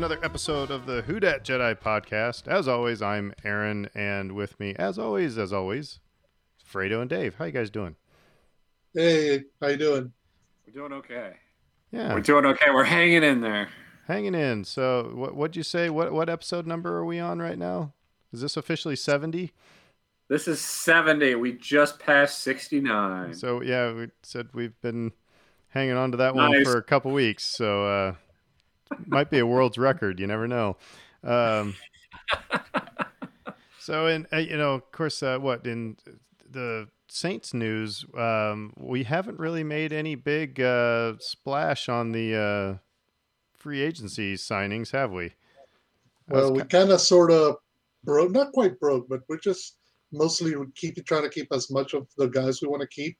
welcome back to another episode of the Who Dat Jedi podcast. As always, I'm Aaron, and with me, as always, as always, Fredo and Dave. How you guys doing? Hey, how you doing? We're doing okay. Yeah, We're doing okay. We're hanging in there. hanging in. So, what what'd you say? What what episode number are we on right now? Is this officially seventy? This is 70. We just passed 69. So yeah, we said we've been hanging on to that one for a couple weeks. So uh, might be a world's record. You never know. Um, so in uh, you know, of course, uh, what in the Saints news, um, we haven't really made any big uh, splash on the uh, free agency signings, have we? Well, we kind of sort of broke, not quite broke, but we're just mostly keep trying to keep as much of the guys we want to keep.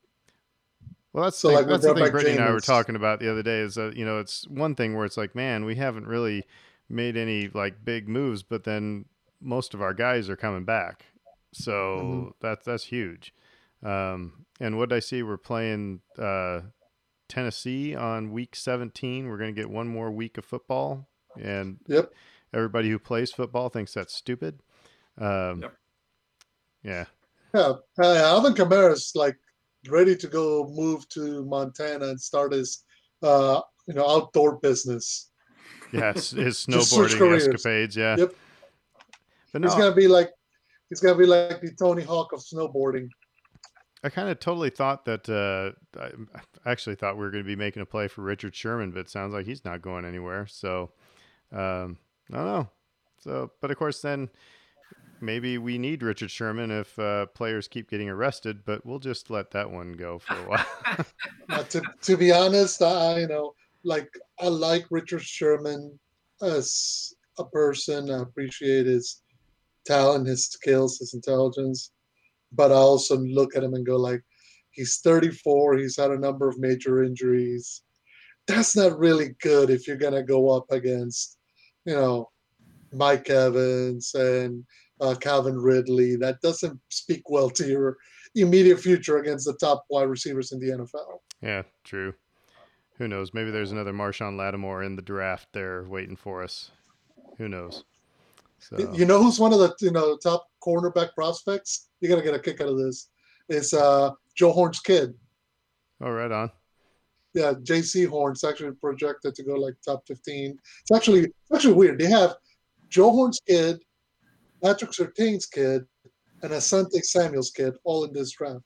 Well, that's So, the, like, that's the thing back Brittany and I were talking about the other day. Is that you know it's one thing where it's like, man, we haven't really made any like big moves, but then most of our guys are coming back, so Mhm. that's that's huge. Um, and what did I see? We're playing uh, Tennessee on week 17. We're going to get one more week of football, and Yep. everybody who plays football thinks that's stupid. Um, Yep. Yeah, Yeah, uh, Alvin Kamara's like ready to go move to Montana and start his, uh, you know, outdoor business. yeah, his, his Just switch snowboarding escapades. Yeah, Yep. But He's gonna be like, he's gonna be like the Tony Hawk of snowboarding. I kind of totally thought that. Uh, I I actually thought we were going to be making a play for Richard Sherman, but it sounds like he's not going anywhere. So, um, I don't know. So, but of course, then maybe we need Richard Sherman if uh, players keep getting arrested. But we'll just let that one go for a while. Uh, to, to be honest, I you know, like I like Richard Sherman as a person. I appreciate his talent, his skills, his intelligence. But I also look at him and go like, he's 34. He's had a number of major injuries. That's not really good if you're gonna go up against, you know, Mike Evans and uh, Calvin Ridley. That doesn't speak well to your immediate future against the top wide receivers in the NFL. yeah, true. Who knows? Maybe there's another Marshon Lattimore in the draft there waiting for us. Who knows? So, You know who's one of the you know top cornerback prospects? You're gonna get a kick out of this. It's uh, Joe Horn's kid. oh, right on. Yeah, Jaycee Horn's actually projected to go like top 15. It's actually it's actually weird. They have Joe Horn's kid, Patrick Surtain's kid, and Asante Samuel's kid all in this draft.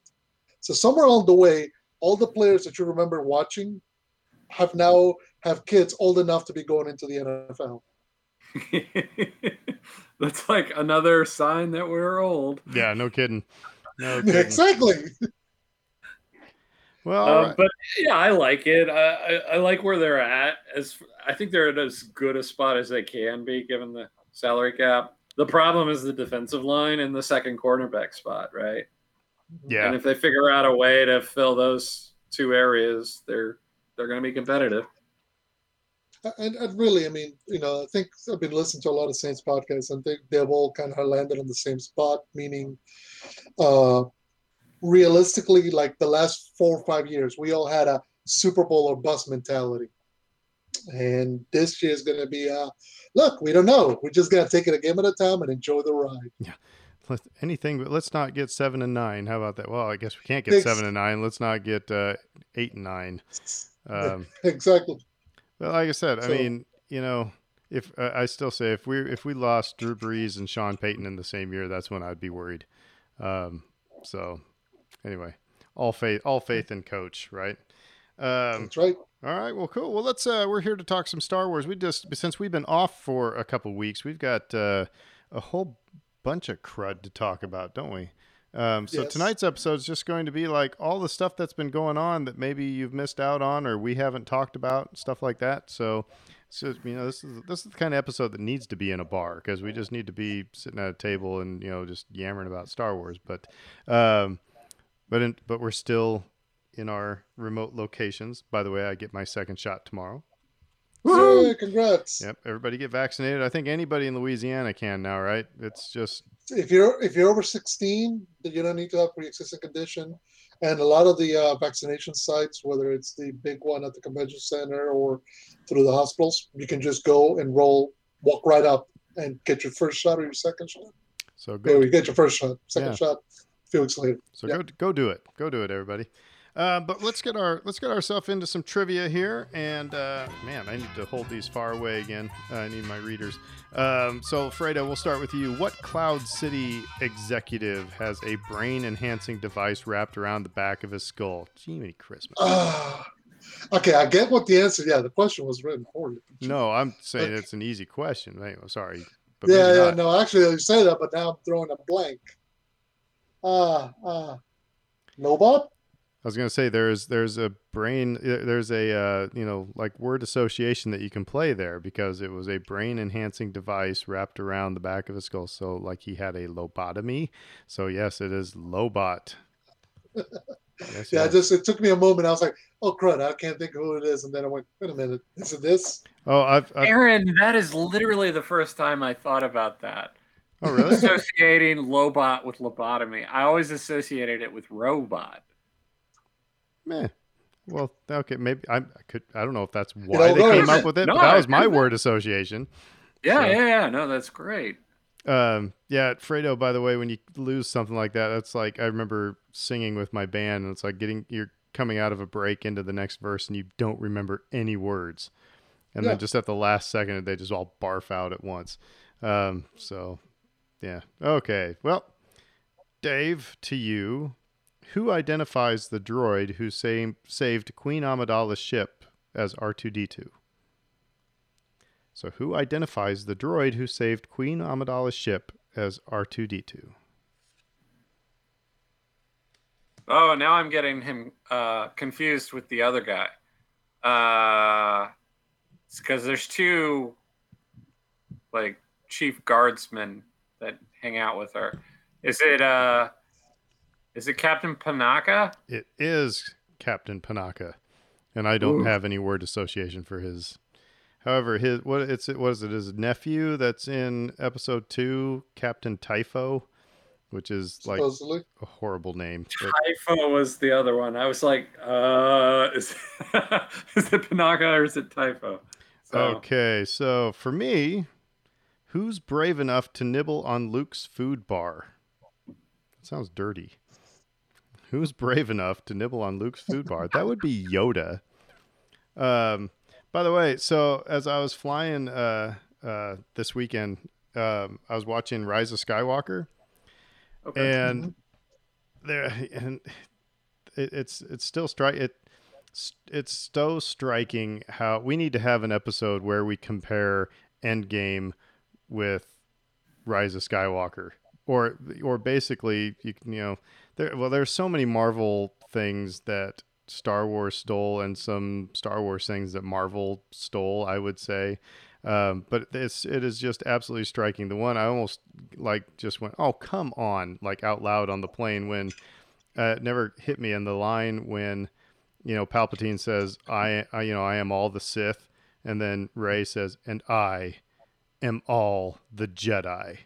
So somewhere along the way, all the players that you remember watching have now have kids old enough to be going into the NFL. That's like another sign that we're old. Yeah, no kidding. No kidding. exactly. Well, Um, all right. But yeah, I like it. I, I, I like where they're at. As I think they're at as good a spot as they can be given the salary cap. The problem is the defensive line and the second cornerback spot, right? yeah. And if they figure out a way to fill those two areas, they're they're going to be competitive. And, and really, I mean, you know, I think I've been listening to a lot of Saints podcasts, and they, they've all kind of landed on the same spot, meaning, uh, realistically, like the last four or five years, we all had a Super Bowl or bust mentality. And this year is going to be, uh, look, we don't know. We're just got to take it a game at a time and enjoy the ride. Let, anything, but let's not get seven and nine. How about that? Well, I guess we can't get Ex- seven and nine. Let's not get uh, eight and nine. Um, exactly. but like I said, I So- mean, you know, if uh, I still say if we if we lost Drew Brees and Sean Payton in the same year, that's when I'd be worried. Um, so anyway, all faith, all faith in coach, right? Um, That's right. All right, well, cool. Well, let's. Uh, we're here to talk some Star Wars. We just since we've been off for a couple weeks, we've got uh, a whole bunch of crud to talk about, don't we? Um, so Yes. tonight's episode is just going to be like all the stuff that's been going on that maybe you've missed out on or we haven't talked about, stuff like that. So, so you know, this is this is the kind of episode that needs to be in a bar because we just need to be sitting at a table and you know just yammering about Star Wars. But, um, but in, but we're still in our remote locations. By the way, I get my second shot tomorrow. Yay, congrats. Yep, everybody get vaccinated. I think anybody in Louisiana can now, right? It's just If you're if you're over 16, then you don't need to have pre-existing condition. And a lot of the uh, vaccination sites, whether it's the big one at the convention center or through the hospitals, you can just go and roll, walk right up and get your first shot or your second shot. so There go you get your first shot, second Yeah. shot, a few weeks later. So Yeah. go go do it. Go do it, everybody. Uh, but let's get our let's get ourselves into some trivia here. And uh, man, I need to hold these far away again. Uh, I need my readers. Um, so Fredo, we'll start with you. What Cloud City executive has a brain enhancing device wrapped around the back of his skull? Jiminy Christmas. Ah, okay, I get what the answer. Yeah, the question was written poorly. no, I'm saying it's an easy question. I'm sorry. Yeah, yeah, not. no, actually, you say that, but now I'm throwing a blank. Ah, ah, Lobot? I was gonna say there's there's a brain there's a uh, you know like word association that you can play there because it was a brain enhancing device wrapped around the back of his skull. So like he had a lobotomy. So yes, it is Lobot. Yes, Yeah, yes. just it took me a moment. I was like, oh crud, I can't think of who it is, and then I went, wait a minute, is it this? Oh, I've, I've Aaron, that is literally the first time I thought about that. oh really? Associating Lobot with lobotomy. I always associated it with robot. Meh. Well, okay, maybe I, I could. I don't know if that's why know, they came up with it, no, but that was my word association. Yeah, So- yeah, yeah. No, that's great. Um, yeah, Fredo, by the way, when you lose something like that, that's like I remember singing with my band, and it's like getting you're coming out of a break into the next verse, and you don't remember any words, and Yeah. then just at the last second, they just all barf out at once. Um, so yeah, okay. Well, Dave, to you, who identifies the droid who sa- saved Queen Amidala's ship as R two D two? So, who identifies the droid who saved Queen Amidala's ship as R2D2? Oh, now I'm getting him uh, confused with the other guy. Uh, it's because there's two like chief guardsmen that hang out with her. Is it uh, is it Captain Panaka? It is Captain Panaka, and I don't Ooh. have any word association for his. However, his what it's what is it? His nephew that's in episode two, Captain Typho, which is like Supposedly. a horrible name. but- Typho was the other one. I was like, uh, is, is it Panaka or is it Typho? So, Okay, so for me, who's brave enough to nibble on Luke's food bar? That sounds dirty. Who's brave enough to nibble on Luke's food bar? That would be Yoda. Um, by the way, so as I was flying uh, uh, this weekend, um, I was watching Rise of Skywalker, okay. and there and it, it's it's still strike it it's so striking how we need to have an episode where we compare Endgame with Rise of Skywalker or or basically you can you know there well there's so many Marvel things that Star Wars stole and some Star Wars things that Marvel stole I would say um, but it's it is just absolutely striking. The one I almost like just went, oh come on, like out loud on the plane when uh, it never hit me in the line when you know Palpatine says, I, I you know I am all the Sith, and then Rey says, and I am all the Jedi.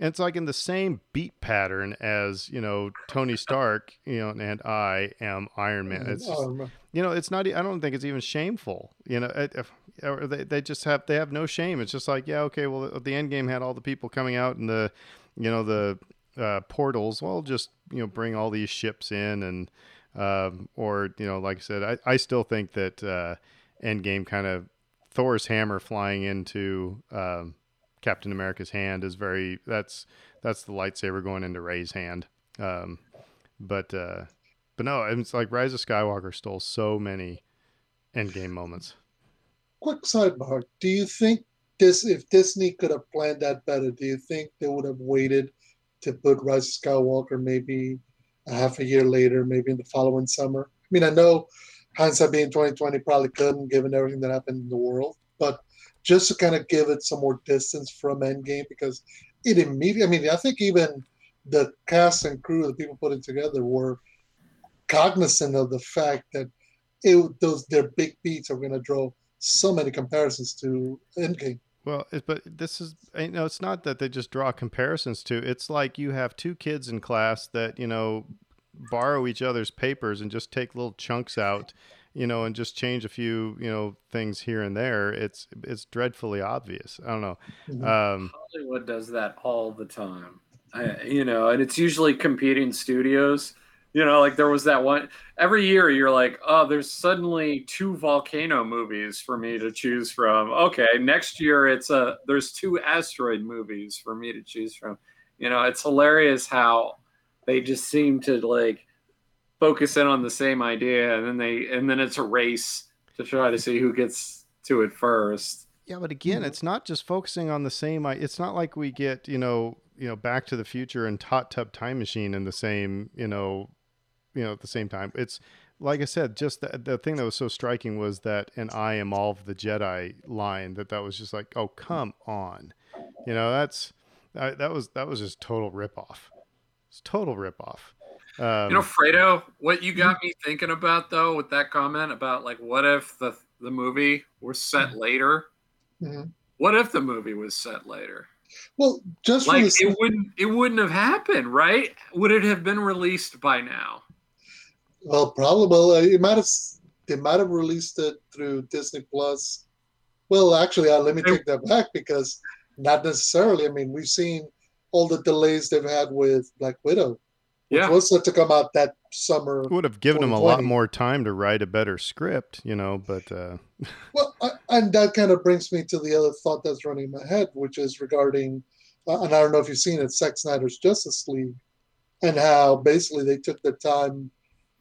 And it's like in the same beat pattern as you know Tony Stark, you know, and I am Iron Man. It's just, Um, you know it's not I don't think it's even shameful you know it, if, or they, they just have they have no shame it's just like yeah okay well the end game had all the people coming out and the you know the uh, portals well just you know bring all these ships in and um, or you know like i said i, I still think that uh, endgame kind of thor's hammer flying into um, captain america's hand is very that's that's the lightsaber going into rey's hand um, but uh, but no, it's like Rise of Skywalker stole so many endgame moments. quick sidebar. Do you think this if Disney could have planned that better, do you think they would have waited to put Rise of Skywalker maybe a half a year later, maybe in the following summer? I mean, I know hindsight being 2020 probably couldn't given everything that happened in the world, but just to kind of give it some more distance from Endgame because it immediately I mean, I think even the cast and crew, the people putting together were cognizant of the fact that it those their big beats are going to draw so many comparisons to Endgame. Well, but this is you know it's not that they just draw comparisons to. It's like you have two kids in class that you know borrow each other's papers and just take little chunks out, you know, and just change a few you know things here and there. It's it's dreadfully obvious. I don't know. Mhm. Um, Hollywood does that all the time. I, you know, and it's usually competing studios. You know, like there was that one every year you're like, oh, there's suddenly two volcano movies for me to choose from. Okay, next year it's a there's two asteroid movies for me to choose from. You know, it's hilarious how they just seem to like focus in on the same idea and then they and then it's a race to try to see who gets to it first. Yeah, but again, it's not just focusing on the same. It's not like we get you know you know Back to the Future and Hot Tub Time Machine in the same you know you know at the same time. It's like I said, just the the thing that was so striking was that an I am all of the Jedi line. That that was just like, oh come on, you know that's I, that was that was just total ripoff. It's total ripoff. Um, You know, Fredo, what you got me thinking about though with that comment about like, what if the the movie was set later? Mhm. What if the movie was set later? Well, just Like, it wouldn't it wouldn't have happened, right? Would it have been released by now? Well, probably. Well, uh, it might have. They might have released it through Disney Plus. Well, actually, uh, let me take that back because not necessarily. I mean, we've seen all the delays they've had with Black Widow, Yeah. was set to come out that summer. would have given him a lot more time to write a better script, you know. But uh, Well, I, and that kind of brings me to the other thought that's running in my head, which is regarding, uh, and I don't know if you've seen it, Zack Snyder's Justice League, and how basically they took the time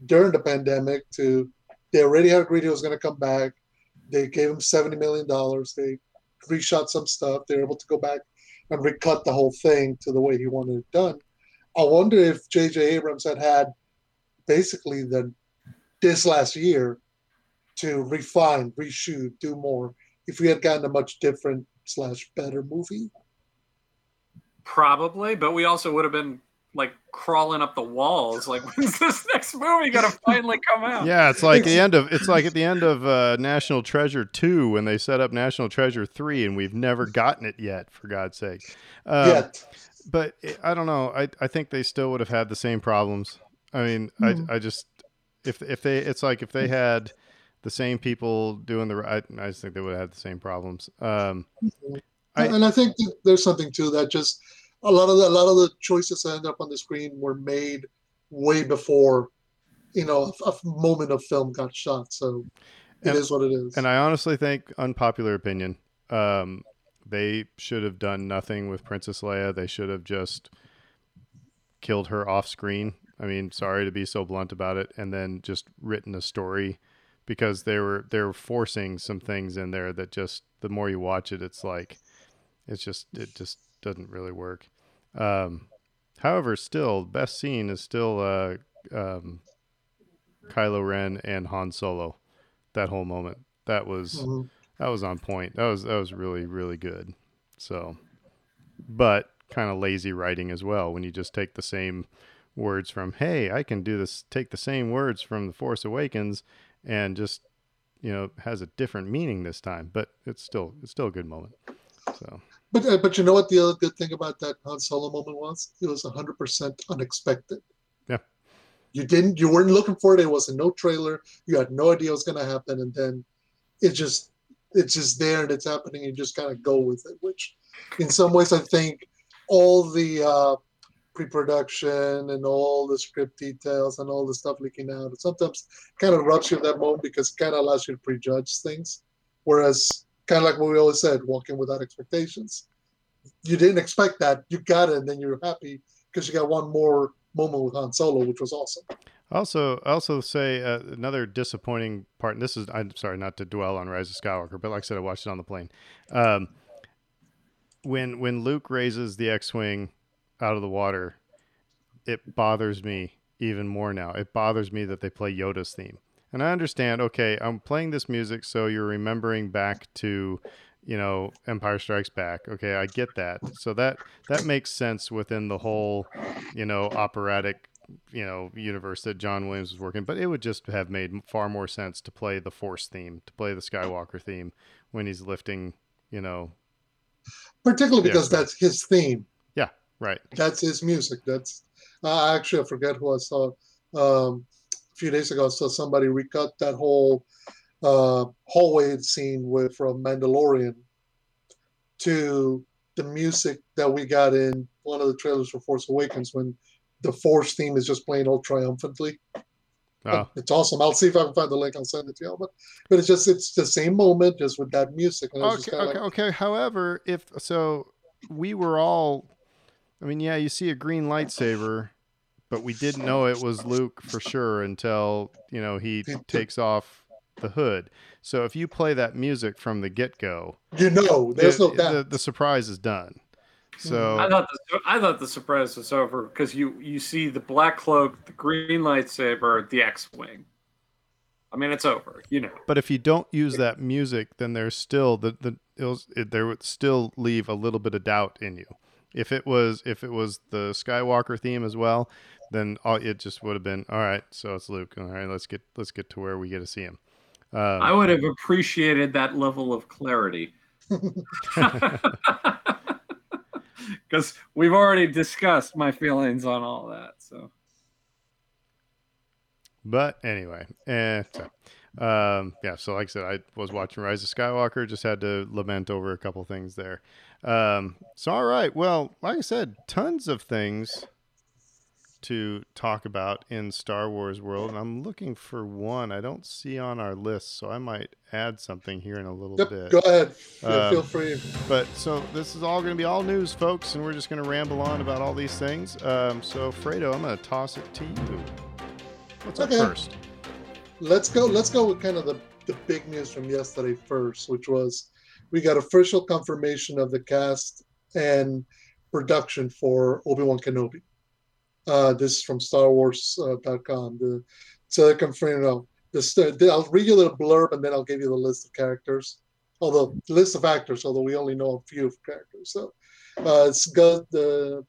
during the pandemic to, they already had agreed he was going to come back. They gave him seventy million dollars. They reshot some stuff. They were able to go back and recut the whole thing to the way he wanted it done. I wonder if J.J. Abrams had had basically the this last year to refine, reshoot, do more. If we had gotten a much different slash better movie, Probably, but we also would have been like crawling up the walls. Like, when's this next movie gonna finally come out? Yeah, it's like the end of it's like at the end of uh, National Treasure two when they set up National Treasure three, and we've never gotten it yet. For God's sake, um, yet But I don't know. I I think they still would have had the same problems. I mean, Hmm. I I just if if they it's like if they had the same people doing the right, I just think they would have had the same problems. Um, I- and I think there's something too that. Just a lot of the, a lot of the choices that end up on the screen were made way before, you know, a, a moment of film got shot. So it is And- what it is. And I honestly think, unpopular opinion, um, they should have done nothing with Princess Leia. They should have just killed her off screen. I mean, sorry to be so blunt about it, and then just written a story because they were they were forcing some things in there that just the more you watch it, it's like it's just it just doesn't really work. Um, however, still best scene is still uh, um, Kylo Ren and Han Solo. That whole moment that was Mhm. That was on point. That was that was really really good. So, but kind of lazy writing as well when you just take the same words from hey I can do this take the same words from the Force Awakens and just you know has a different meaning this time, but it's still it's still a good moment. So But uh, but you know what the other good thing about that Han Solo moment was? It was 100% unexpected. Yeah. You didn't you weren't looking for it. It was in no trailer. You had no idea what was going to happen, and then it just it's just there and it's happening. You just kind of go with it. Which, in some ways, I think all the uh, pre-production and all the script details and all the stuff leaking out, it sometimes kind of rubs you at that moment because it kind of allows you to prejudge things. Whereas kind of like what we always said, walking without expectations. You didn't expect that, you got it, and then you're happy because you got one more moment with Han Solo, which was awesome. Also, also say uh, another disappointing part. And this is I'm sorry not to dwell on Rise of Skywalker, but like I said, I watched it on the plane. Um, when when Luke raises the X-wing out of the water, it bothers me even more now. It bothers me that they play Yoda's theme, and I understand. Okay, I'm playing this music, so you're remembering back to, you know, Empire Strikes Back. Okay, I get that. So that that makes sense within the whole, you know, operatic you know universe that John Williams was working, but it would just have made far more sense to play the Force theme, to play the Skywalker theme when he's lifting, you know. Particularly because right. that's his theme. Yeah, right. That's his music. That's uh, actually I forget who I saw um, a few days ago. I saw somebody recut that whole uh, hallway scene with from Mandalorian to the music that we got in one of the trailers for Force Awakens when the Force theme is just playing all triumphantly. Oh, It's awesome. I'll see if I can find the link. I'll send it to you. But but it's just it's the same moment just with that music. And it's just okay, okay, like, okay. However, if so, we were all. I mean, yeah, you see a green lightsaber, but we didn't know it was Luke for sure until you know he takes off the hood. So if you play that music from the get go, you know, there's no doubt. the, the surprise is done. So I thought the, I thought the surprise was over because you you see the black cloak, the green lightsaber, the X-wing. I mean, it's over. You know. But if you don't use that music, then there's still the the it'll, it, there would still leave a little bit of doubt in you. If it was if it was the Skywalker theme as well, then all, it just would have been all right. So it's Luke. All right, let's get let's get to where we get to see him. Um, I would have appreciated that level of clarity. Because we've already discussed my feelings on all that. So But anyway, eh, so, um, yeah. So like I said, I was watching Rise of Skywalker. Just had to lament over a couple things there. Um, so all right, well, like I said, tons of things to talk about in Star Wars world, and I'm looking for one I don't see on our list, so I might add something here in a little Yep, bit. go ahead. Feel, Um, feel free. But so this is all going to be all news, folks, and we're just going to ramble on about all these things. Um, so Fredo, I'm going to toss it to you. What's up Okay. first? Let's go. Let's go with kind of the the big news from yesterday first, which was we got official confirmation of the cast and production for Obi Wan Kenobi. Uh, this is from StarWars.com. The so they confirm. You know, the, the I'll read you a little blurb and then I'll give you the list of characters. Although list of actors, although we only know a few characters. So uh, it's go, the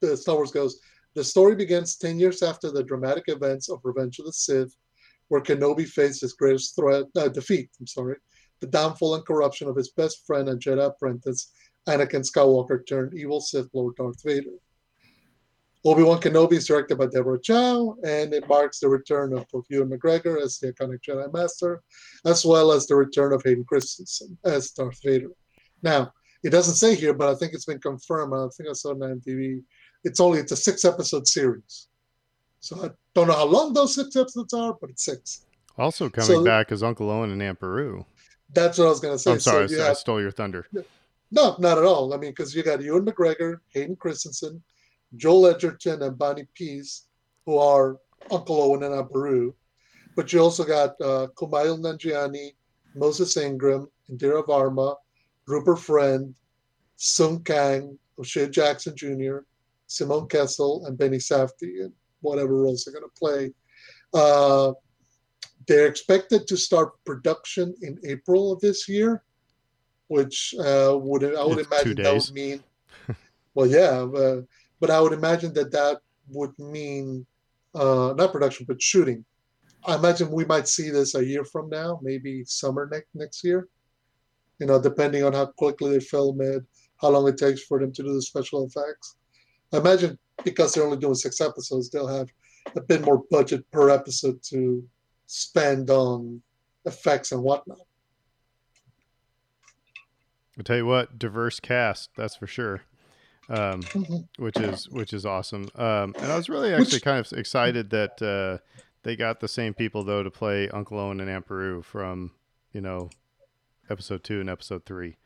the Star Wars goes. The story begins 10 years after the dramatic events of Revenge of the Sith, where Kenobi faced his greatest threat, uh, defeat, I'm sorry, the downfall and corruption of his best friend and Jedi apprentice, Anakin Skywalker turned evil Sith Lord Darth Vader. Obi-Wan Kenobi is directed by Deborah Chow, and it marks the return of both Ewan McGregor as the iconic Jedi Master, as well as the return of Hayden Christensen as Darth Vader. Now, it doesn't say here, but I think it's been confirmed. I think I saw it on MTV. It's only it's a six episode series, so I don't know how long those six episodes are, but it's six. Also coming So- back is Uncle Owen and Aunt Beru. That's what I was gonna say. I'm sorry, So I have- stole your thunder. No, not at all. I mean, because you got Ewan McGregor, Hayden Christensen, Joel Edgerton, and Bonnie Piesse, who are Uncle Owen and Aunt Beru. But you also got uh, Kumail Nanjiani, Moses Ingram, Indira Varma, Rupert Friend, Sung Kang, O'Shea Jackson Jr., Simone Kessell, and Benny Safdie, and whatever roles they're going to play. Uh, they're expected to start production in April of this year which uh, would I would It's imagine that would mean, well, yeah, uh, but I would imagine that that would mean uh, not production but shooting. I imagine we might see this a year from now, maybe summer next next year. You know, depending on how quickly they film it, how long it takes for them to do the special effects. I imagine because they're only doing six episodes, they'll have a bit more budget per episode to spend on effects and whatnot. I'll tell you what, diverse cast, that's for sure. Um, Mhm. which is which is awesome. Um, and I was really actually kind of excited that uh, they got the same people though to play Uncle Owen and Aunt Beru from you know episode two and episode three.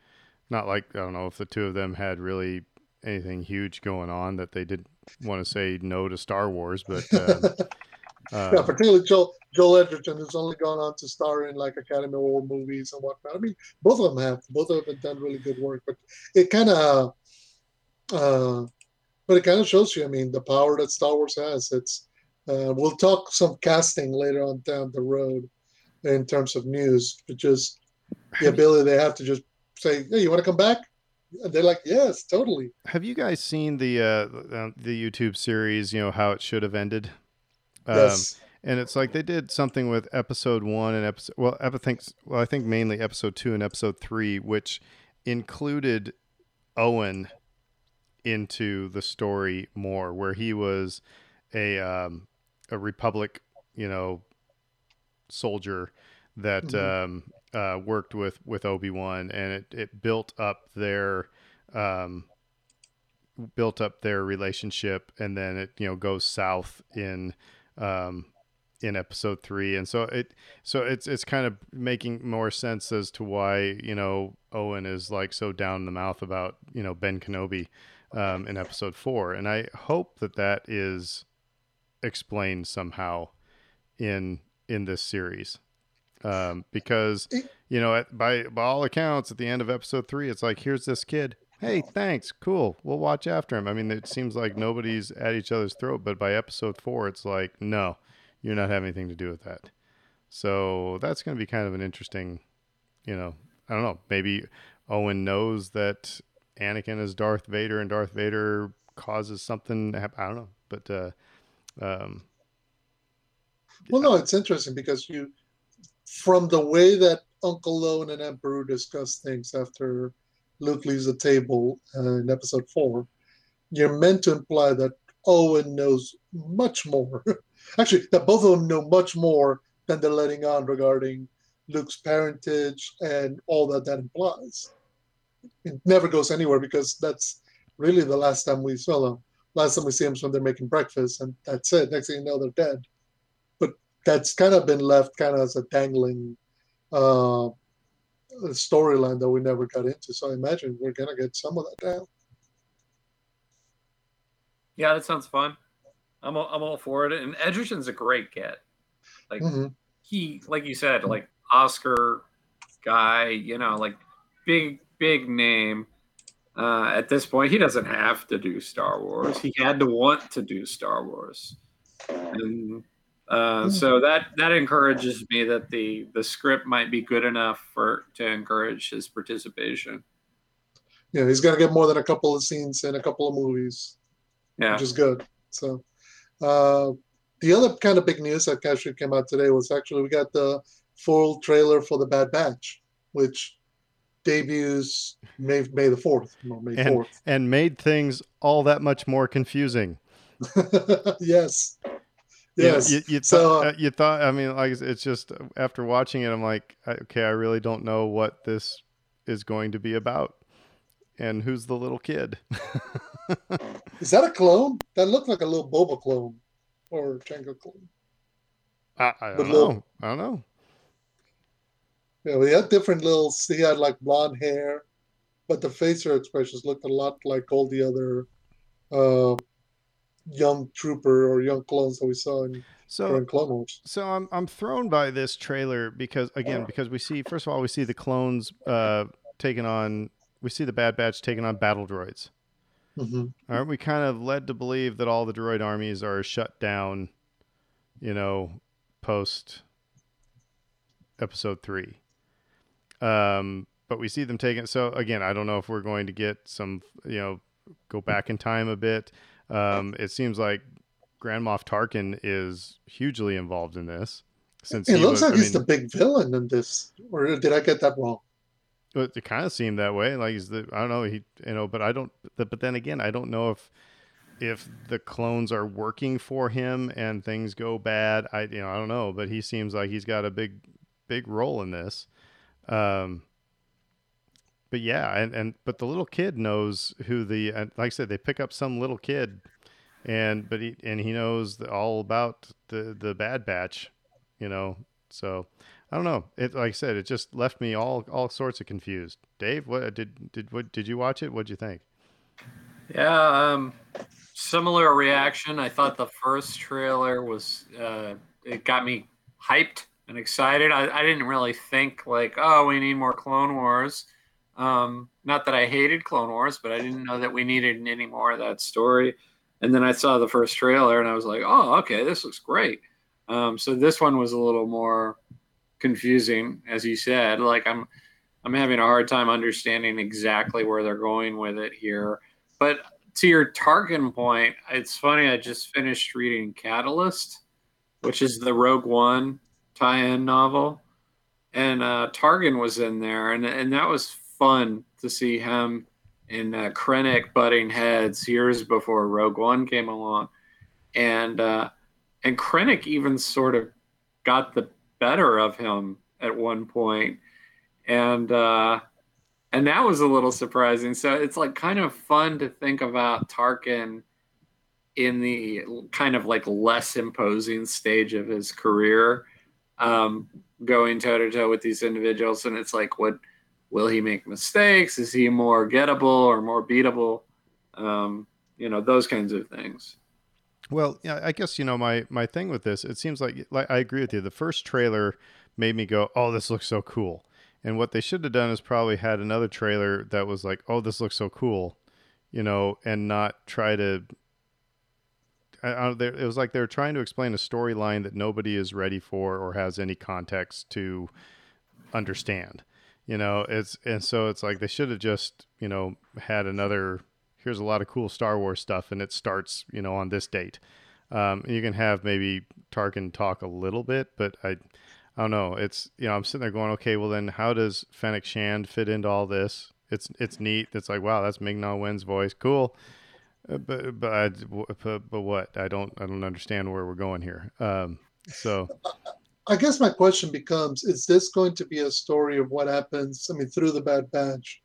Not like I don't know if the two of them had really anything huge going on that they didn't want to say no to Star Wars, but uh, uh, yeah, particularly Joel, Joel Edgerton, who's only gone on to star in like Academy Award movies and whatnot. I mean, both of them have. Both of them have done really good work, but it kind of, uh, but it kind of shows you. I mean, the power that Star Wars has. It's. Uh, we'll talk some casting later on down the road, in terms of news, but just the ability they have to just say, "Hey, you want to come back? And they're like, yes, totally. Have you guys seen the uh, the YouTube series? You know how it should have ended. Um, Yes. and it's like they did something with episode one and episode well I think well I think mainly episode two and episode three, which included Owen into the story more, where he was a um, a Republic, you know, soldier that Mhm. um, uh, worked with with Obi Wan, and it it built up their um, built up their relationship, and then it you know goes south in um, in episode three, and so it so it's it's kind of making more sense as to why you know Owen is like so down in the mouth about you know Ben Kenobi um, in episode four, and I hope that that is explained somehow in in this series. Um, because you know at, by by all accounts at the end of episode three it's like here's this kid. Hey thanks. Cool. We'll watch after him. I mean it seems like nobody's at each other's throat but by episode four it's like no you're not having anything to do with that. So that's going to be kind of an interesting you know i don't know. Maybe owen knows that anakin is darth vader and darth vader causes something i don't know but uh um Well, no, it's interesting because you, from the way that Uncle Owen and Beru discuss things after Luke leaves the table uh, in episode four, you're meant to imply that Owen knows much more. Actually, that both of them know much more than they're letting on regarding Luke's parentage and all that that implies. It never goes anywhere because that's really the last time we saw them. Last time we see them is when they're making breakfast, and that's it. Next thing you know, they're dead But that's kind of been left kind of as a dangling uh, storyline that we never got into. So I imagine we're gonna get some of that down. Yeah, that sounds fun. I'm all, I'm all for it. And Edgerton's a great get. Like hmm he, like you said, like Oscar guy, you know, like big big name. Uh, at this point, he doesn't have to do Star Wars. He had to want to do Star Wars, and uh, so that that encourages me that the the script might be good enough for to encourage his participation. Yeah, he's gonna get more than a couple of scenes in a couple of movies, Yeah, which is good. So uh, the other kind of big news that actually came out today was actually we got the full trailer for the Bad Batch, which debuts May May the fourth, May And- fourth. and made things all that much more confusing yes, yes. you, you, So, thought, uh, you thought. I mean, like it's just after watching it, I'm like, okay, I really don't know what this is going to be about, and who's the little kid. Is that a clone? That looked like a little Boba clone or Jango clone. I, I don't little- know. I don't know. Yeah, we had different little. He had like blonde hair, but the facial expressions looked a lot like all the other uh, young trooper or young clones that we saw in So, Clone Wars. so I'm I'm thrown by this trailer because again, because we see first of all we see the clones uh taking on we see the Bad Batch taking on battle droids. hmm Aren't we kind of led to believe that all the droid armies are shut down, you know, post episode three? Um, but we see them taking. So again, I don't know if we're going to get some, you know, go back in time a bit. Um, it seems like Grand Moff Tarkin is hugely involved in this. Since It looks was, like I he's mean, the big villain in this, or did I get that wrong? But it kind of seemed that way. Like he's the I don't know he you know, but I don't. But, but then again, I don't know if if the clones are working for him and things go bad. I you know I don't know, but he seems like he's got a big big role in this. Um. But yeah, and, and but the little kid knows who the like I said, they pick up some little kid, and but he and he knows the, all about the the Bad Batch, you know. So I don't know. It like I said, it just left me all all sorts of confused. Dave, what did did what did you watch it? What'd you think? Yeah, um, similar reaction. I thought the first trailer was uh, it got me hyped and excited. I, I didn't really think like, oh, we need more Clone Wars. Um, not that I hated Clone Wars, but I didn't know that we needed any more of that story. And then I saw the first trailer and I was like, oh, okay, this looks great. Um, so this one was a little more confusing, as you said. Like I'm, I'm having a hard time understanding exactly where they're going with it here. But to your Tarkin point, it's funny. I just finished reading Catalyst, which is the Rogue One tie-in novel, and uh, Tarkin was in there, and and that was fun to see him and uh, Krennic butting heads years before Rogue One came along, and uh, and Krennic even sort of got the better of him at one point, and uh, and that was a little surprising. So it's like kind of fun to think about Tarkin in the kind of like less imposing stage of his career, um, going toe to toe with these individuals, and it's like what will he make mistakes? Is he more gettable or more beatable? Um, you know, those kinds of things. Well, yeah, I guess you know my my thing with this. It seems like like I agree with you. The first trailer made me go, "Oh, this looks so cool." And what they should have done is probably had another trailer that was like, "Oh, this looks so cool," you know, and not try to. It was like they were trying to explain a storyline that nobody is ready for or has any context to understand you know? It's and so it's like they should have just you know had another here's a lot of cool star wars stuff and it starts you know on this date. Um, you can have maybe tarkin talk a little bit but i i don't know. It's you know i'm sitting there going okay well then how does fennec shand fit into all this? It's it's neat. It's like wow that's ming-na wen's voice. Cool uh, but but, I, but but what i don't i don't understand where we're going here um, so I guess my question becomes is this going to be a story of what happens, I mean, through the Bad Batch,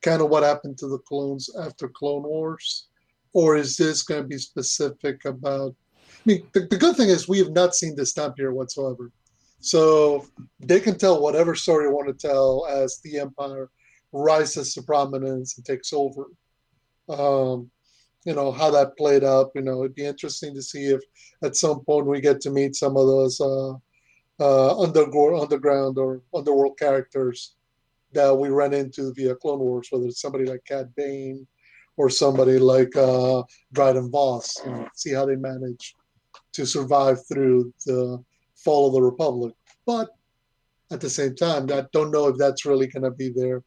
kind of what happened to the clones after Clone Wars? Or is this going to be specific about? I mean, the, the good thing is we have not seen this time period whatsoever. So they can tell whatever story they want to tell as the Empire rises to prominence and takes over. Um, you know how that played out. You know, it'd be interesting to see if at some point we get to meet some of those uh, uh, underground, underground or underworld characters that we run into via Clone Wars, whether it's somebody like Cad Bane or somebody like uh, Dryden Voss. You know, see how they manage to survive through the fall of the Republic. But at the same time, I don't know if that's really going to be their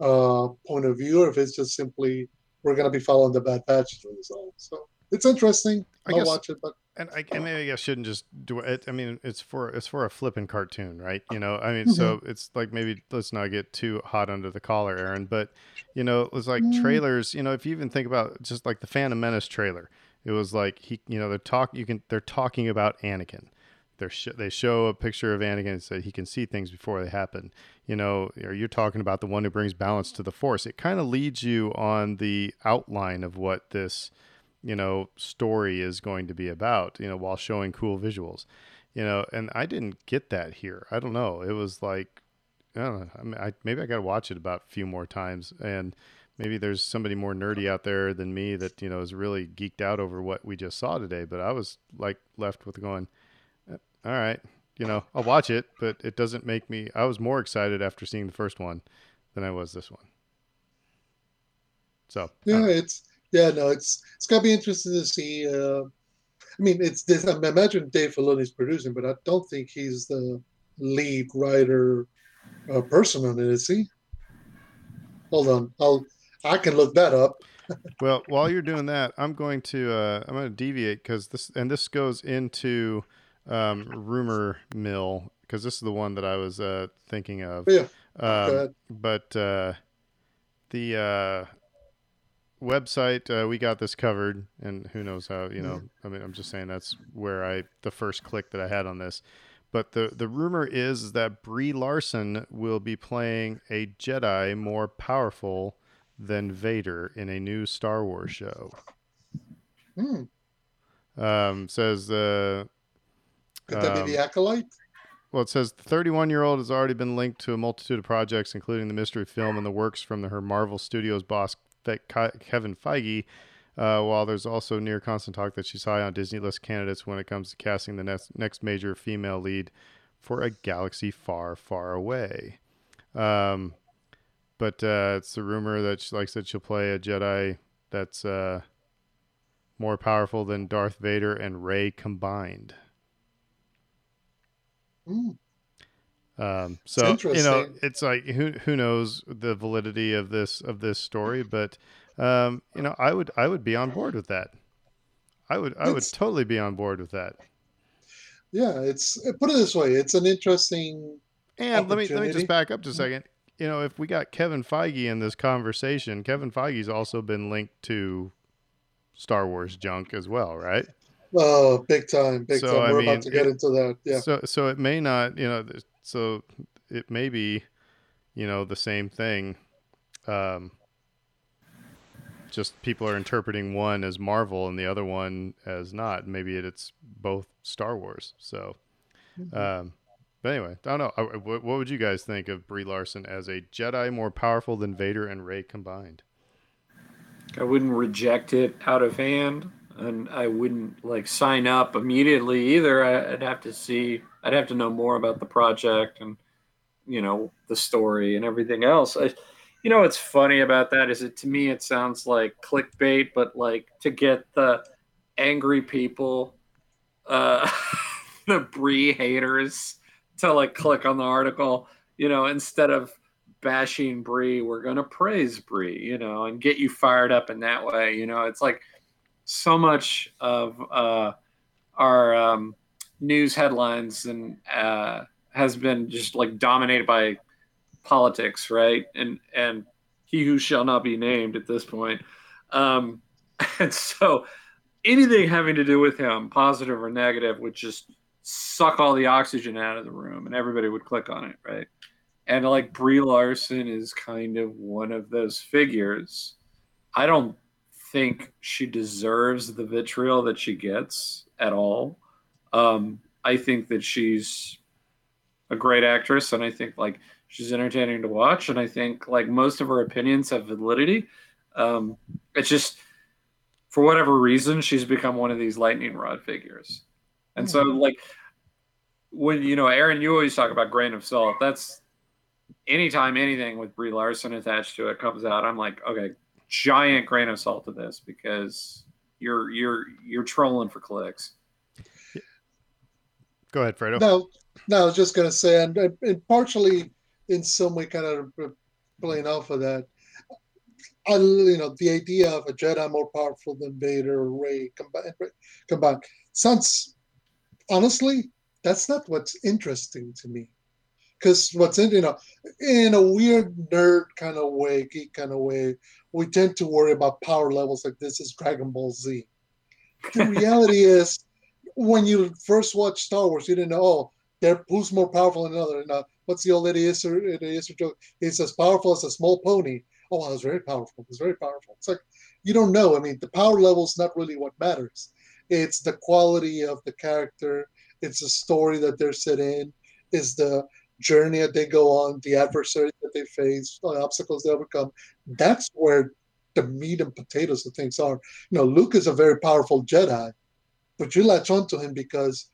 uh, point of view or if it's just simply we're going to be following the Bad Batch through this all. So it's interesting. I will watch it, but and I, and maybe I shouldn't just do it. I mean, it's for it's for a flipping cartoon, right? You know, I mean, mm-hmm. so it's like maybe let's not get too hot under the collar, Aaron. But you know, it was like mm-hmm. trailers. You know, if you even think about just like the Phantom Menace trailer, it was like he, you know, they're talk. You can they're talking about Anakin. Sh- they show a picture of Anakin say he can see things before they happen. You know, or you're talking about the one who brings balance to the Force. It kind of leads you on the outline of what this you know story is going to be about you know while showing cool visuals you know and i didn't get that here i don't know it was like i don't know I mean, I, maybe i gotta watch it about a few more times and maybe there's somebody more nerdy out there than me that you know is really geeked out over what we just saw today but i was like left with going all right you know i'll watch it but it doesn't make me i was more excited after seeing the first one than i was this one so yeah it's yeah, no, it's it's gonna be interesting to see. Uh, I mean, it's this. I imagine Dave Filoni's producing, but I don't think he's the lead writer uh, person on it, is he? Hold on, I'll I can look that up. well, while you're doing that, I'm going to uh, I'm going to deviate because this and this goes into um, rumor mill because this is the one that I was uh, thinking of. Yeah. Um, but uh, the uh, website uh, we got this covered and who knows how you know i mean i'm just saying that's where i the first click that i had on this but the the rumor is that brie larson will be playing a jedi more powerful than vader in a new star wars show hmm. um, says uh, could that um, be the um, acolyte well, it says the 31 year old has already been linked to a multitude of projects, including the mystery film in the works from the, her Marvel Studios boss Kevin Feige. Uh, while there's also near constant talk that she's high on Disney list candidates when it comes to casting the next, next major female lead for a galaxy far, far away. Um, but uh, it's the rumor that she, like I said, she'll play a Jedi that's uh, more powerful than Darth Vader and Rey combined. Mm. Um, so you know, it's like who who knows the validity of this of this story, but um, you know, I would I would be on board with that. I would I would totally be on board with that. Yeah, it's put it this way, it's an interesting. And let me let me just back up just a second. You know, if we got Kevin Feige in this conversation, Kevin Feige's also been linked to Star Wars junk as well, right? Oh, big time, big so, time. We're I mean, about to get it, into that. Yeah. So so it may not, you know, so it may be, you know, the same thing. Um, just people are interpreting one as Marvel and the other one as not. Maybe it's both Star Wars. So, mm-hmm. um, but anyway, I don't know. What, what would you guys think of Brie Larson as a Jedi more powerful than Vader and Rey combined? I wouldn't reject it out of hand, and I wouldn't like sign up immediately either. I'd have to see. I'd have to know more about the project and you know the story and everything else. I, you know what's funny about that is it to me it sounds like clickbait, but like to get the angry people, uh, the Brie haters to like click on the article, you know, instead of bashing Brie, we're gonna praise Brie, you know, and get you fired up in that way. You know, it's like so much of uh, our um, news headlines and uh, has been just like dominated by politics, right? And and he who shall not be named at this point. Um, and so anything having to do with him, positive or negative, would just suck all the oxygen out of the room, and everybody would click on it, right? And like Brie Larson is kind of one of those figures. I don't think she deserves the vitriol that she gets at all. Um, I think that she's a great actress, and I think like she's entertaining to watch, and I think like most of her opinions have validity. Um, it's just for whatever reason she's become one of these lightning rod figures, and so hmm. like when you know Aaron, you always talk about grain of salt. That's anytime anything with Brie Larson attached to it comes out, I'm like, okay, giant grain of salt to this because you're you're you're trolling for clicks. Go ahead, Fredo. No, no, I was just going to say, and, and partially in some way, kind of playing off of that. I, you know, the idea of a Jedi more powerful than Vader or Rey combined, combined sounds honestly, that's not what's interesting to me. Because what's in, you know, in a weird nerd kind of way, geek kind of way, we tend to worry about power levels like this is Dragon Ball Z. The reality is, when you first watched Star Wars, you didn't know, oh, they're who's more powerful than another. Now, what's the old idiot joke? It's as powerful as a small pony. Oh, wow, it's very powerful. It's very powerful. It's like you don't know. I mean, the power level is not really what matters. It's the quality of the character. It's the story that they're set in. Is the journey that they go on, the adversaries that they face, the obstacles they overcome. That's where the meat and potatoes of things are. You know, Luke is a very powerful Jedi, but you latch onto him because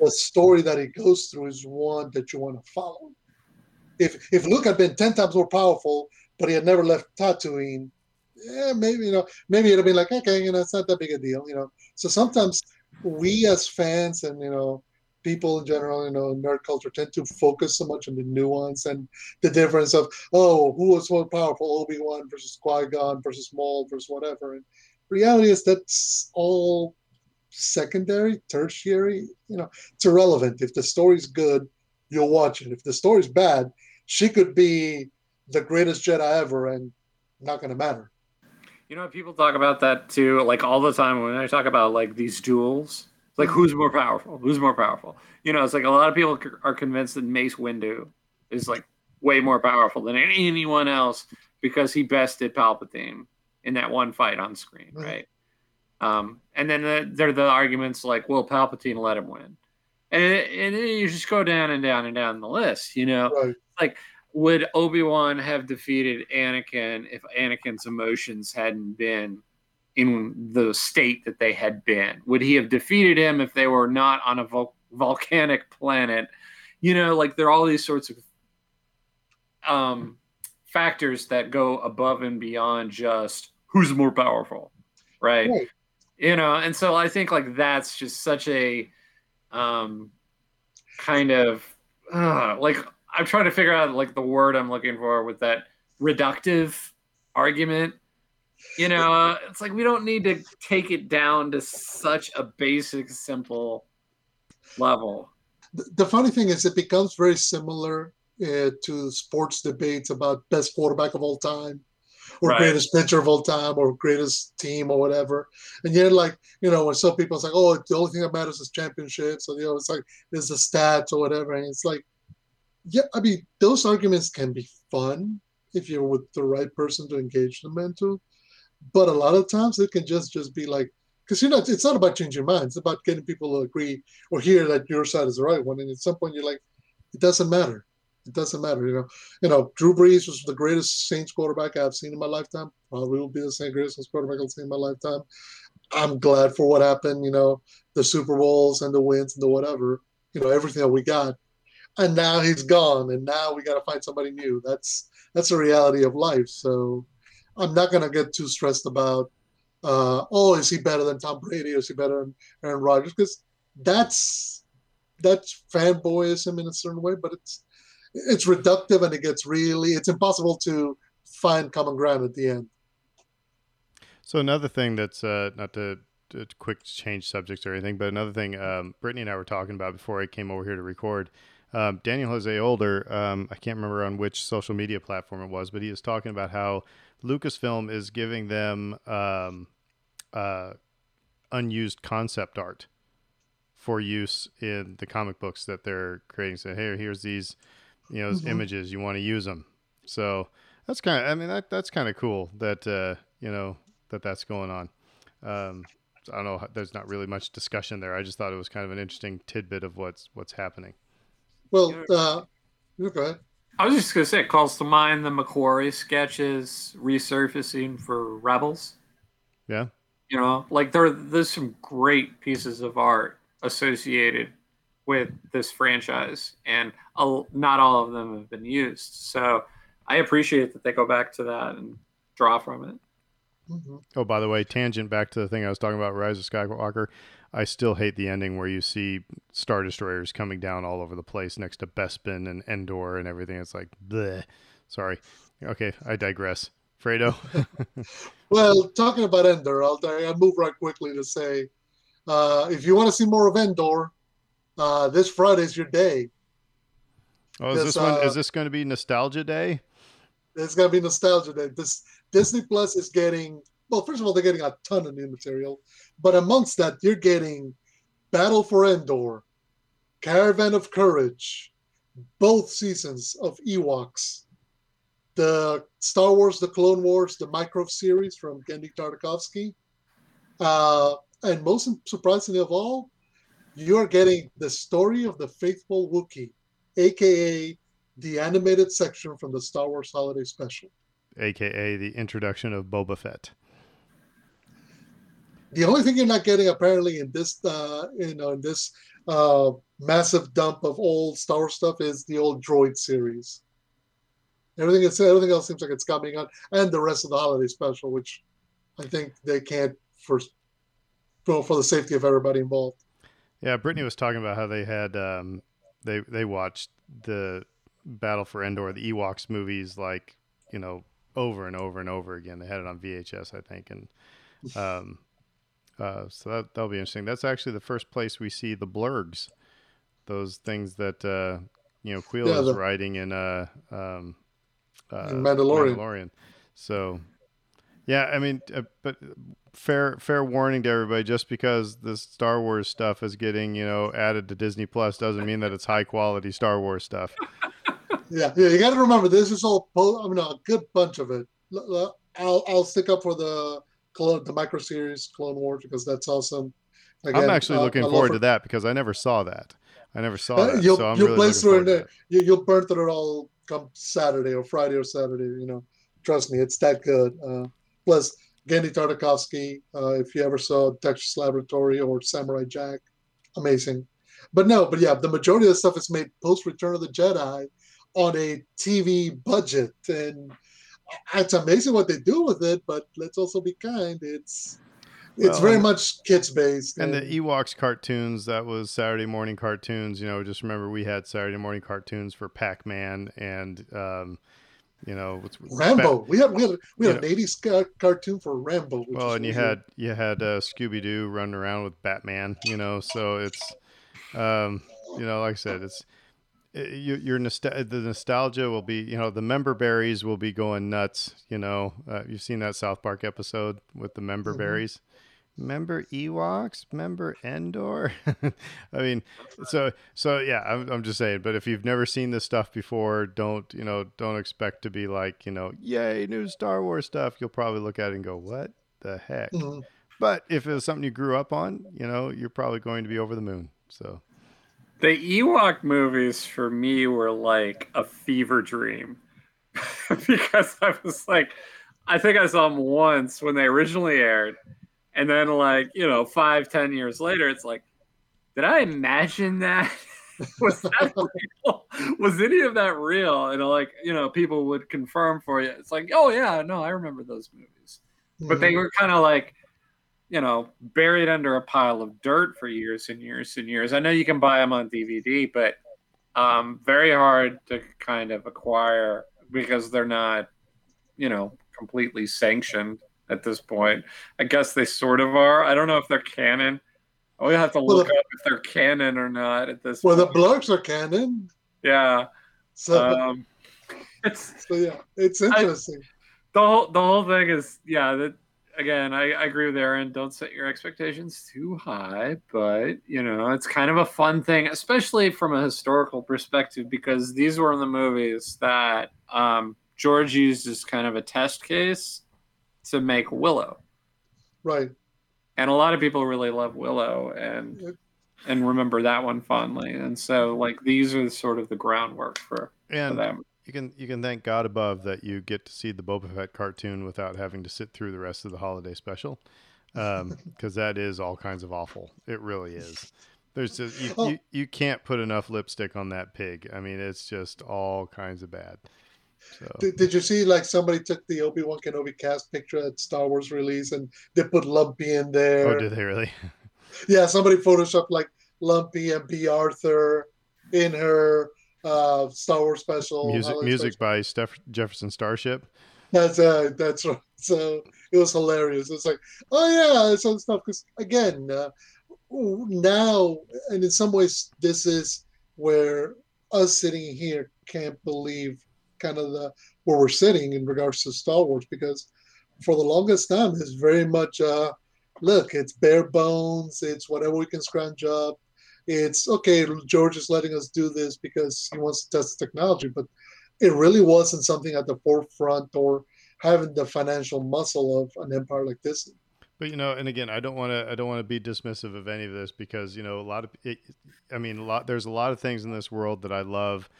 the story that he goes through is one that you want to follow. If if Luke had been ten times more powerful, but he had never left Tatooine, yeah, maybe you know, maybe it'd be like, okay, you know, it's not that big a deal, you know. So sometimes we as fans and you know people in general, you know, nerd culture tend to focus so much on the nuance and the difference of, oh, who was more powerful, Obi Wan versus Qui Gon versus Maul versus whatever. And reality is that's all secondary, tertiary. You know, it's irrelevant. If the story's good, you'll watch it. If the story's bad, she could be the greatest Jedi ever and not going to matter. You know, people talk about that too, like all the time when I talk about like these duels like who's more powerful? Who's more powerful? You know, it's like a lot of people are convinced that Mace Windu is like way more powerful than anyone else because he bested Palpatine in that one fight on screen, right? Um, and then the, there are the arguments like, "Will Palpatine let him win, and, and you just go down and down and down the list. You know, right. like would Obi Wan have defeated Anakin if Anakin's emotions hadn't been in the state that they had been? Would he have defeated him if they were not on a vol- volcanic planet? You know, like there are all these sorts of um, factors that go above and beyond just who's more powerful, right? right? You know, and so I think like that's just such a um, kind of uh, like I'm trying to figure out like the word I'm looking for with that reductive argument. You know, uh, it's like we don't need to take it down to such a basic, simple level. The, the funny thing is, it becomes very similar uh, to sports debates about best quarterback of all time or Right. greatest pitcher of all time or greatest team or whatever. And yet, like, you know, when some people say, oh, the only thing that matters is championships, or, you know, it's like, is the stats or whatever. And it's like, yeah, I mean, those arguments can be fun if you're with the right person to engage them into. But a lot of times it can just just be like, because you're not, it's not about changing minds, it's about getting people to agree or hear that your side is the right one. And at some point you're like, it doesn't matter. It doesn't matter, you know. You know, Drew Brees was the greatest Saints quarterback I've seen in my lifetime. Probably will be the same greatest Saints quarterback I've seen in my lifetime. I'm glad for what happened, you know, the Super Bowls and the wins and the whatever, you know, everything that we got. And now he's gone, and now we got to find somebody new. That's that's the reality of life. So I'm not gonna get too stressed about, uh, oh, is he better than Tom Brady? Or is he better than Aaron Rodgers? Because that's that's fanboyism in a certain way, but it's it's reductive and it gets really it's impossible to find common ground at the end. So another thing that's uh, not to, to quick change subjects or anything, but another thing um, Brittany and I were talking about before I came over here to record. Um, Daniel Jose Older, um, I can't remember on which social media platform it was, but he was talking about how Lucasfilm is giving them um, uh, unused concept art for use in the comic books that they're creating. So hey, here's these, you know, Mhm. images. You want to use them. So that's kind of, I mean, that that's kind of cool that uh, you know that that's going on. Um, I don't know. There's not really much discussion there. I just thought it was kind of an interesting tidbit of what's what's happening. Well, uh, you go ahead. I was just gonna say, it calls to mind the McQuarrie sketches resurfacing for Rebels. Yeah. You know, like there, there's some great pieces of art associated with this franchise, and a, not all of them have been used. So I appreciate that they go back to that and draw from it. Mhm. Oh, by the way, tangent back to the thing I was talking about, Rise of Skywalker. I still hate the ending where you see star destroyers coming down all over the place next to Bespin and Endor and everything. It's like, bleh. Sorry. Okay, I digress. Fredo. Well, talking about Endor, I'll, I'll move right quickly to say, uh, if you want to see more of Endor, uh, this Friday's your day. Oh, is this one? uh, Is this going to be Nostalgia Day? It's gonna be nostalgia day. This Disney Plus is getting well. First of all, they're getting a ton of new material, but amongst that, you're getting Battle for Endor, Caravan of Courage, both seasons of Ewoks, the Star Wars, the Clone Wars, the Micro series from Genndy Tartakovsky, uh, and most surprisingly of all, you're getting the story of the faithful Wookiee, aka the animated section from the Star Wars Holiday Special. AKA the introduction of Boba Fett. The only thing you're not getting apparently in this, uh, you know, in this uh, massive dump of old Star Wars stuff is the old Droid series. Everything everything else seems like it's coming on, and the rest of the holiday special, which I think they can't for for for the safety of everybody involved. Yeah, Brittany was talking about how they had um, they they watched the Battle for Endor, the Ewoks movies, like you know over and over and over again. They had it on VHS, I think, and um, uh, so that that'll be interesting. That's actually the first place we see the blurrgs, those things that uh, you know Kuiil Yeah, is the- riding in uh, um, uh, In Mandalorian. Mandalorian. So, yeah, I mean, uh, but fair fair warning to everybody: just because the Star Wars stuff is getting you know added to Disney Plus doesn't mean that it's high quality Star Wars stuff. Yeah, yeah. You got to remember this is all. Po- I mean, a good bunch of it. I'll I'll stick up for the the micro series Clone Wars because that's awesome. I'm actually uh, looking forward to that because I never saw that. I never saw Uh, that. you'll- so I'm you'll really play through it. You, you'll burn through it all come Saturday or Friday or Saturday. You know, trust me, it's that good. Uh, plus, Genndy Tartakovsky. Uh, if you ever saw Dexter's Laboratory or Samurai Jack, amazing. But no, but yeah, the majority of the stuff is made post Return of the Jedi on a TV budget, and it's amazing what they do with it. But let's also be kind. It's it's Well, very much kids based. And the Ewoks cartoons, that was Saturday morning cartoons. You know, just remember we had Saturday morning cartoons for Pac Man and, um, you know, what's Rambo. We had we had we had an '80s ca- cartoon for Rambo. Which Well, and you weird. had you had uh, Scooby Doo running around with Batman. You know, so it's, um, you know, like I said, it's it, you, your the nostalgia will be, you know, the member berries will be going nuts. You know, uh, you've seen that South Park episode with the member Mhm. berries. Member Ewoks, member Endor. I mean, so so yeah, I'm, I'm just saying. But if you've never seen this stuff before, don't you know? Don't expect to be like you know, yay, new Star Wars stuff. You'll probably look at it and go, what the heck? Mhm. But if it was something you grew up on, you know, you're probably going to be over the moon. So The Ewok movies for me were like a fever dream because I was like, I think I saw them once when they originally aired, and then like you know five ten years later, it's like, did I imagine that? was that real? Was any of that real? And like you know, people would confirm for you. It's like, oh yeah, no, I remember those movies but they mm-hmm. were kind of like you know buried under a pile of dirt for years and years and years i know you can buy them on dvd but um, very hard to kind of acquire because they're not you know completely sanctioned at this point i guess they sort of are i don't know if they're canon we have to Well, look the- up if they're canon or not at this well, the point. are canon. yeah So, um, it's so yeah, it's interesting. the whole the whole thing is yeah that again I, I agree with aaron. Don't set your expectations too high but you know it's kind of a fun thing especially from a historical perspective because these were in the movies that um, george used as kind of a test case to make willow. Right. and a lot of people really love willow and and remember that one fondly. And so like these are sort of the groundwork for, for and them you can you can thank God above that you get to see the Boba Fett cartoon without having to sit through the rest of the holiday special, um, because that is all kinds of awful. It really is. There's just you, Oh. you you can't put enough lipstick on that pig. I mean, it's just all kinds of bad. So Did, did you see like somebody took the Obi Wan Kenobi cast picture at Star Wars release and they put Lumpy in there? oh, did they really? Yeah, somebody photoshopped like Lumpy and Bea Arthur in her uh, Star Wars special. music holiday music special. by Steph Jefferson Starship. That's uh, that's right. So it was hilarious. It's like, oh yeah, some stuff. Because again, uh, now and in some ways, this is where us sitting here can't believe kind of the where we're sitting in regards to Star Wars because for the longest time it's very much uh look it's bare bones it's whatever we can scrounge up it's okay George is letting us do this because he wants to test technology but it really wasn't something at the forefront or having the financial muscle of an empire like this But you know, and again, I don't want to. I don't want to be dismissive of any of this because you know a lot of. It, I mean, a lot. There's a lot of things in this world that I love,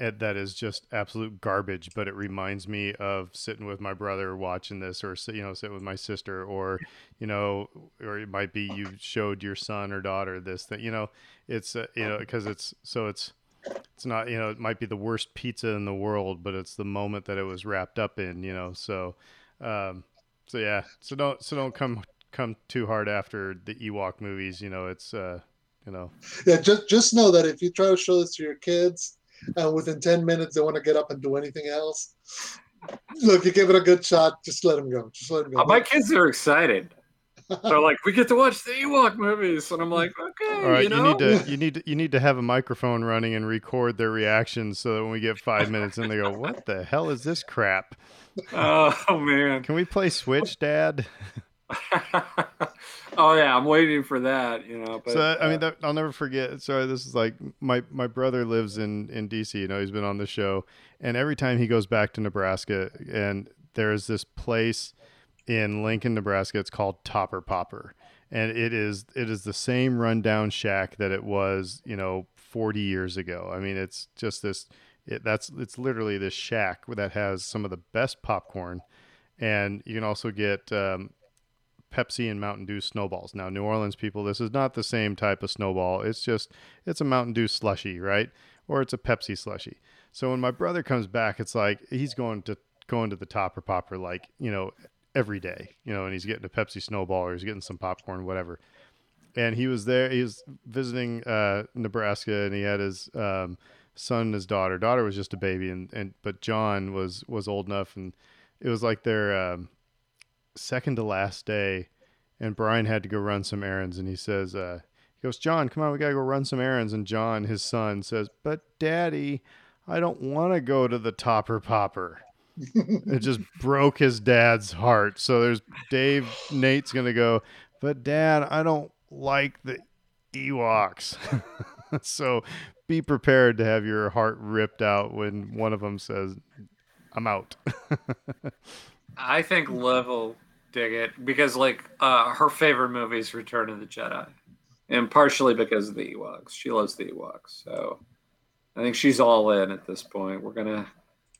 that is just absolute garbage. But it reminds me of sitting with my brother watching this, or you know, sit with my sister, or you know, or it might be you showed your son or daughter this. That you know, it's uh, you know because it's so it's it's not you know it might be the worst pizza in the world, but it's the moment that it was wrapped up in. You know, so. Um, so yeah, so don't so don't come come too hard after the Ewok movies. You know, it's uh, you know, yeah just just know that if you try to show this to your kids and within 10 minutes they want to get up and do anything else look you give it a good shot just let them go just let them go Uh, my kids are excited they're like we get to watch the ewok movies and i'm like okay all right. you You, need to you need to, you need to have a microphone running and record their reactions so that when we get five minutes and they go, "What the hell is this crap? oh man Can we play Switch, Dad?" oh yeah i'm waiting for that you know but so I uh, mean, that, I'll never forget. Sorry, this is like my my brother lives in in DC. You know, he's been on the show, and every time he goes back to Nebraska, and there's this place in Lincoln, Nebraska. It's called Topper Popper, and it is it is the same rundown shack that it was, you know, 40 years ago. I mean, it's just this. It, that's it's literally this shack that has some of the best popcorn, and you can also get um, Pepsi and Mountain Dew snowballs. Now, New Orleans people, this is not the same type of snowball. It's just it's a Mountain Dew slushy, right? Or it's a Pepsi slushy. So when my brother comes back, it's like he's going to going to the topper popper like, you know, every day, you know, and he's getting a Pepsi Snowball or he's getting some popcorn, whatever. And he was there. He was visiting uh, Nebraska, and he had his um, son and his daughter. Daughter was just a baby, and, and but John was was old enough, and it was like their um, second to last day. And Brian had to go run some errands, and he says, uh, he goes, John, come on, we gotta go run some errands. And John, his son, says, But Daddy, I don't want to go to the Topper Popper. it just broke his dad's heart. So there's Dave. Nate's gonna go, but Dad, I don't like the Ewoks. so be prepared to have your heart ripped out when one of them says, "I'm out." I think Liv will dig it because, like, uh, her favorite movie is Return of the Jedi, and partially because of the Ewoks. She loves the Ewoks, so I think she's all in at this point. We're gonna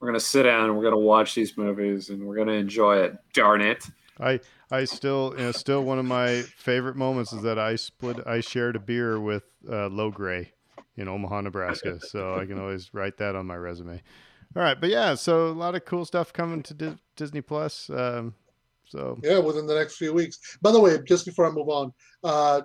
we're gonna sit down and we're gonna watch these movies and we're gonna enjoy it. Darn it! I I still you know, still one of my favorite moments is that I split I shared a beer with uh, Low Gray in Omaha, Nebraska. so I can always write that on my resume. All right, but yeah, so a lot of cool stuff coming to Di- Disney Plus. Um, so yeah, within the next few weeks. By the way, just before I move on, uh,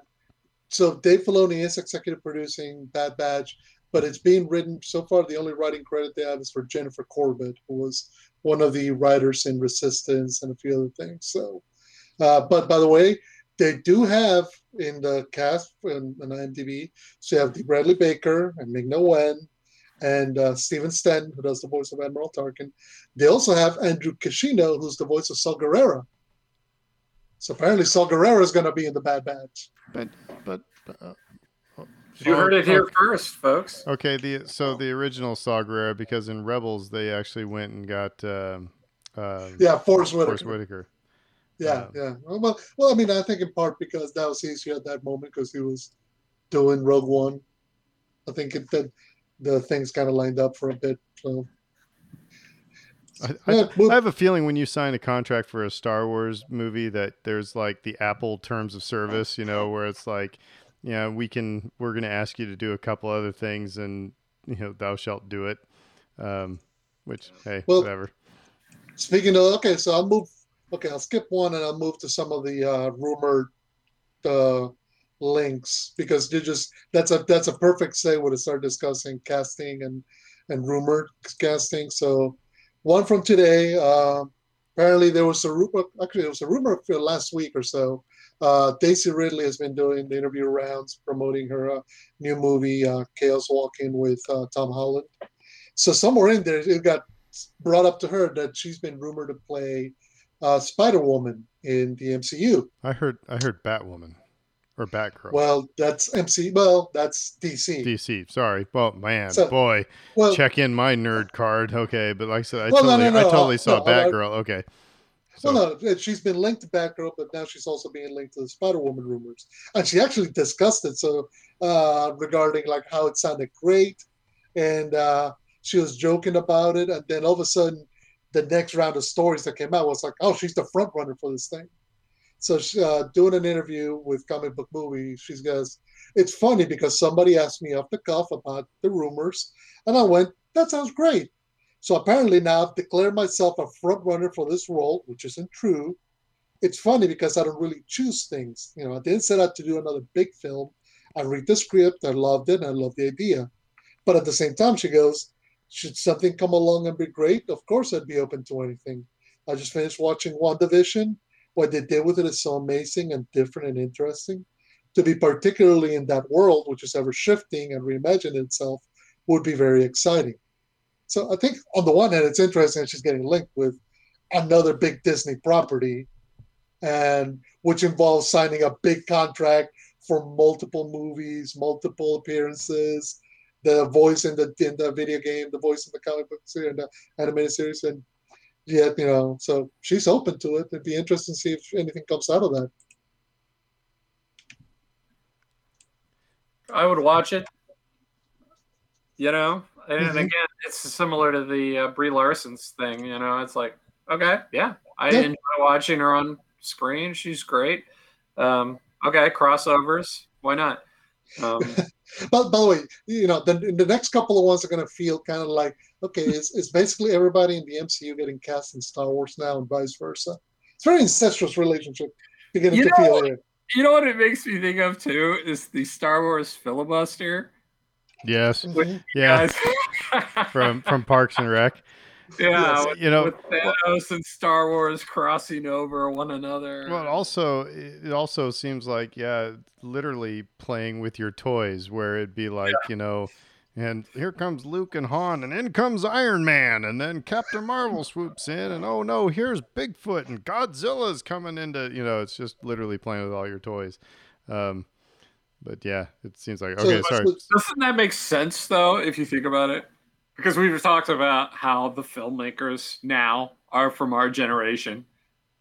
so Dave Filoni is executive producing Bad Batch, but it's being written so far. The only writing credit they have is for Jennifer Corbett, who was one of the writers in Resistance and a few other things. So, uh, but by the way, they do have in the cast in IMDb. So you have the Bradley Baker and Ming Na Wen and uh, Stephen Stanton, who does the voice of Admiral Tarkin. They also have Andrew Kishino, who's the voice of Saw Gerrera. So apparently Saw Gerrera is going to be in the Bad Batch. But but. Uh, you heard it here first, folks. Okay, the so the original Saw Gerrera because in Rebels they actually went and got um, uh, yeah Forest Whitaker. Forest Whitaker. Yeah, um, yeah. Well, well, I mean, I think in part because that was easier at that moment because he was doing Rogue One. I think it that the things kind of lined up for a bit. So I, I, I, have a feeling when you sign a contract for a Star Wars movie that there's like the Apple terms of service, you know, where it's like, yeah, we can, we're going to ask you to do a couple other things and, you know, thou shalt do it. Um, which, hey, well, whatever. Speaking of, okay, so I'll move, okay, I'll skip one and I'll move to some of the uh, rumored uh, links because you just, that's a, that's a perfect segue to start discussing casting and, and rumored casting. So, one from today. Uh, apparently, there was a rumor. Actually, there was a rumor for last week or so. Uh, Daisy Ridley has been doing the interview rounds promoting her uh, new movie, uh, Chaos Walking, with uh, Tom Holland. So somewhere in there, it got brought up to her that she's been rumored to play uh, Spider Woman in the MCU. I heard. I heard Batwoman or Batgirl. Well, that's MC. Well, that's DC. DC. Sorry. Well, man, so, boy, well, check in my nerd card. Okay, but like I said, I well, totally, no, no, no, I totally saw Batgirl. okay. So. Well, no, she's been linked to Batgirl, but now she's also being linked to the Spider Woman rumors, and she actually discussed it. So uh, regarding like how it sounded great, and uh, she was joking about it, and then all of a sudden, the next round of stories that came out was like, oh, she's the front runner for this thing. So uh, doing an interview with Comic Book Movie, she goes, "It's funny because somebody asked me off the cuff about the rumors, and I went, that sounds great." So apparently now I've declared myself a front runner for this role, which isn't true. It's funny because I don't really choose things. You know, I didn't set out to do another big film. I read the script, I loved it, and I loved the idea. But at the same time, she goes, should something come along and be great? Of course, I'd be open to anything. I just finished watching WandaVision what they did with it is so amazing and different and interesting. To be particularly in that world, which is ever shifting and reimagining itself, would be very exciting. So I think on the one hand, it's interesting that she's getting linked with another big Disney property, and which involves signing a big contract for multiple movies, multiple appearances, the voice in the in the video game, the voice in the comic book series, and the animated series, and yet, you know, so she's open to it. It'd be interesting to see if anything comes out of that. I would watch it. You know, and mm-hmm. again, it's similar to the uh, Brie Larson's thing. You know, it's like, okay, yeah, I yeah. enjoy watching her on screen. She's great. Um, okay, crossovers. Why not? Um, but by the way, you know, the, the next couple of ones are going to feel kind of like, okay, it's, it's basically everybody in the MCU getting cast in Star Wars now and vice versa. it's very incestuous relationship beginning You to know feel what? here. You know what it makes me think of too is the Star Wars filibuster. Yes. Mhm. Yeah. From from Parks and Rec. Yeah, Yes, with, you know, with Thanos and Star Wars crossing over one another. Well, also it also seems like yeah, literally playing with your toys, where it'd be like you know, and here comes Luke and Han, and in comes Iron Man, and then Captain Marvel swoops in, and oh no, here's Bigfoot, and Godzilla's coming into you know, it's just literally playing with all your toys. Um, but yeah, it seems like okay, that's sorry. Doesn't that make sense though, if you think about it? Because we've talked about how the filmmakers now are from our generation,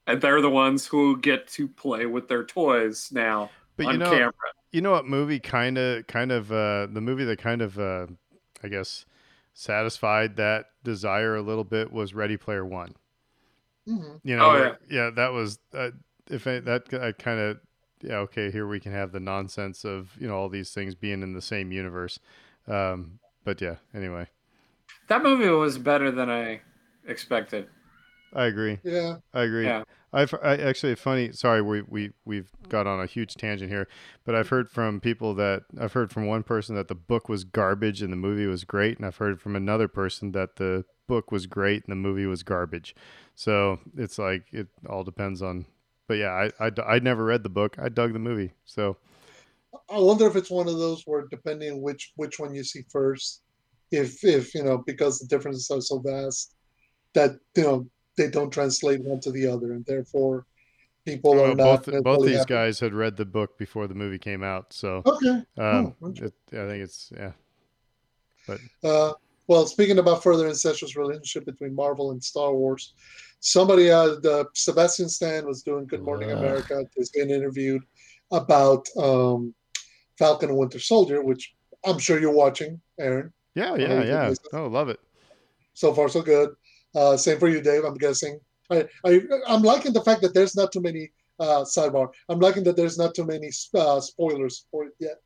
and they're the ones who get to play with their toys now But on you know, camera. you know what movie kind of kind of uh the movie that kind of uh i guess satisfied that desire a little bit was ready player one Mhm. you know Oh, that- yeah that was uh, if I, that i kind of yeah okay here we can have the nonsense of you know all these things being in the same universe um but yeah anyway That movie was better than I expected. i agree Yeah. I agree. Yeah. I've I, actually funny. Sorry, we we we've got on a huge tangent here, but I've heard from people that I've heard from one person that the book was garbage and the movie was great, and I've heard from another person that the book was great and the movie was garbage. So it's like it all depends on. But yeah, I I I never read the book. I dug the movie. So I wonder if it's one of those where depending which which one you see first, if if you know because the differences are so vast that you know they don't translate one to the other, and therefore people are well, not both both these happy. guys had read the book before the movie came out. So Okay. um, Oh, it, I think it's yeah. But uh, well, speaking about further incestuous relationship between Marvel and Star Wars, somebody, uh, the Sebastian Stan was doing Good Morning Ugh. America. Has been interviewed about um, Falcon and Winter Soldier, which I'm sure you're watching, Aaron. Yeah, yeah, you yeah. Oh, love it. So far, so good. Uh, same for you, Dave. I'm guessing. I, I I'm liking the fact that there's not too many uh, sidebar. I'm liking that there's not too many uh, spoilers for it yet.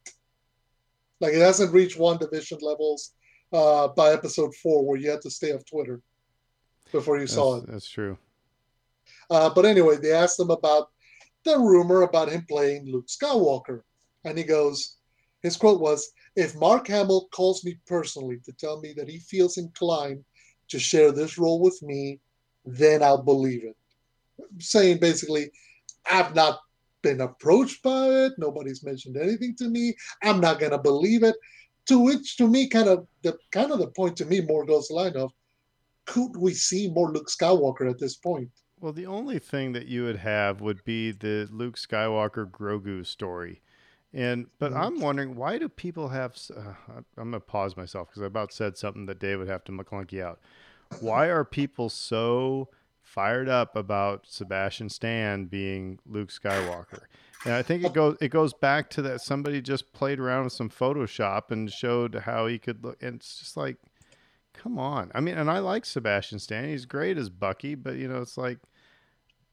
Like it hasn't reached WandaVision levels uh, by episode four, where you had to stay off Twitter before you saw it. that's true. Uh, but anyway, they asked him about the rumor about him playing Luke Skywalker, and he goes, his quote was, "If Mark Hamill calls me personally to tell me that he feels inclined to share this role with me, then I'll believe it." Saying basically, I've not been approached by it. Nobody's mentioned anything to me. I'm not gonna believe it. To which, to me, kind of the kind of the point to me more goes the line of, could we see more Luke Skywalker at this point? Well, the only thing that you would have would be the Luke Skywalker Grogu story. And but Mhm. I'm wondering why do people have uh, I'm going to pause myself cuz I about said something that Dave would have to McClunky out. Why are people so fired up about Sebastian Stan being Luke Skywalker? And I think it goes it goes back to that somebody just played around with some Photoshop and showed how he could look and it's just like come on. I mean, and I like Sebastian Stan. He's great as Bucky, but you know, it's like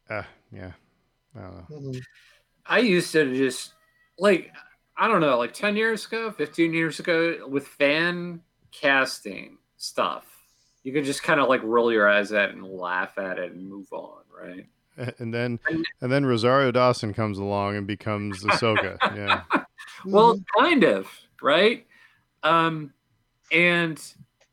uh, yeah. I don't know. Mhm. I used to just like I don't know, like ten years ago, fifteen years ago, with fan casting stuff, you could just kind of like roll your eyes at it and laugh at it and move on, right? And then and then Rosario Dawson comes along and becomes Ahsoka. yeah. Well, kind of, right? Um, and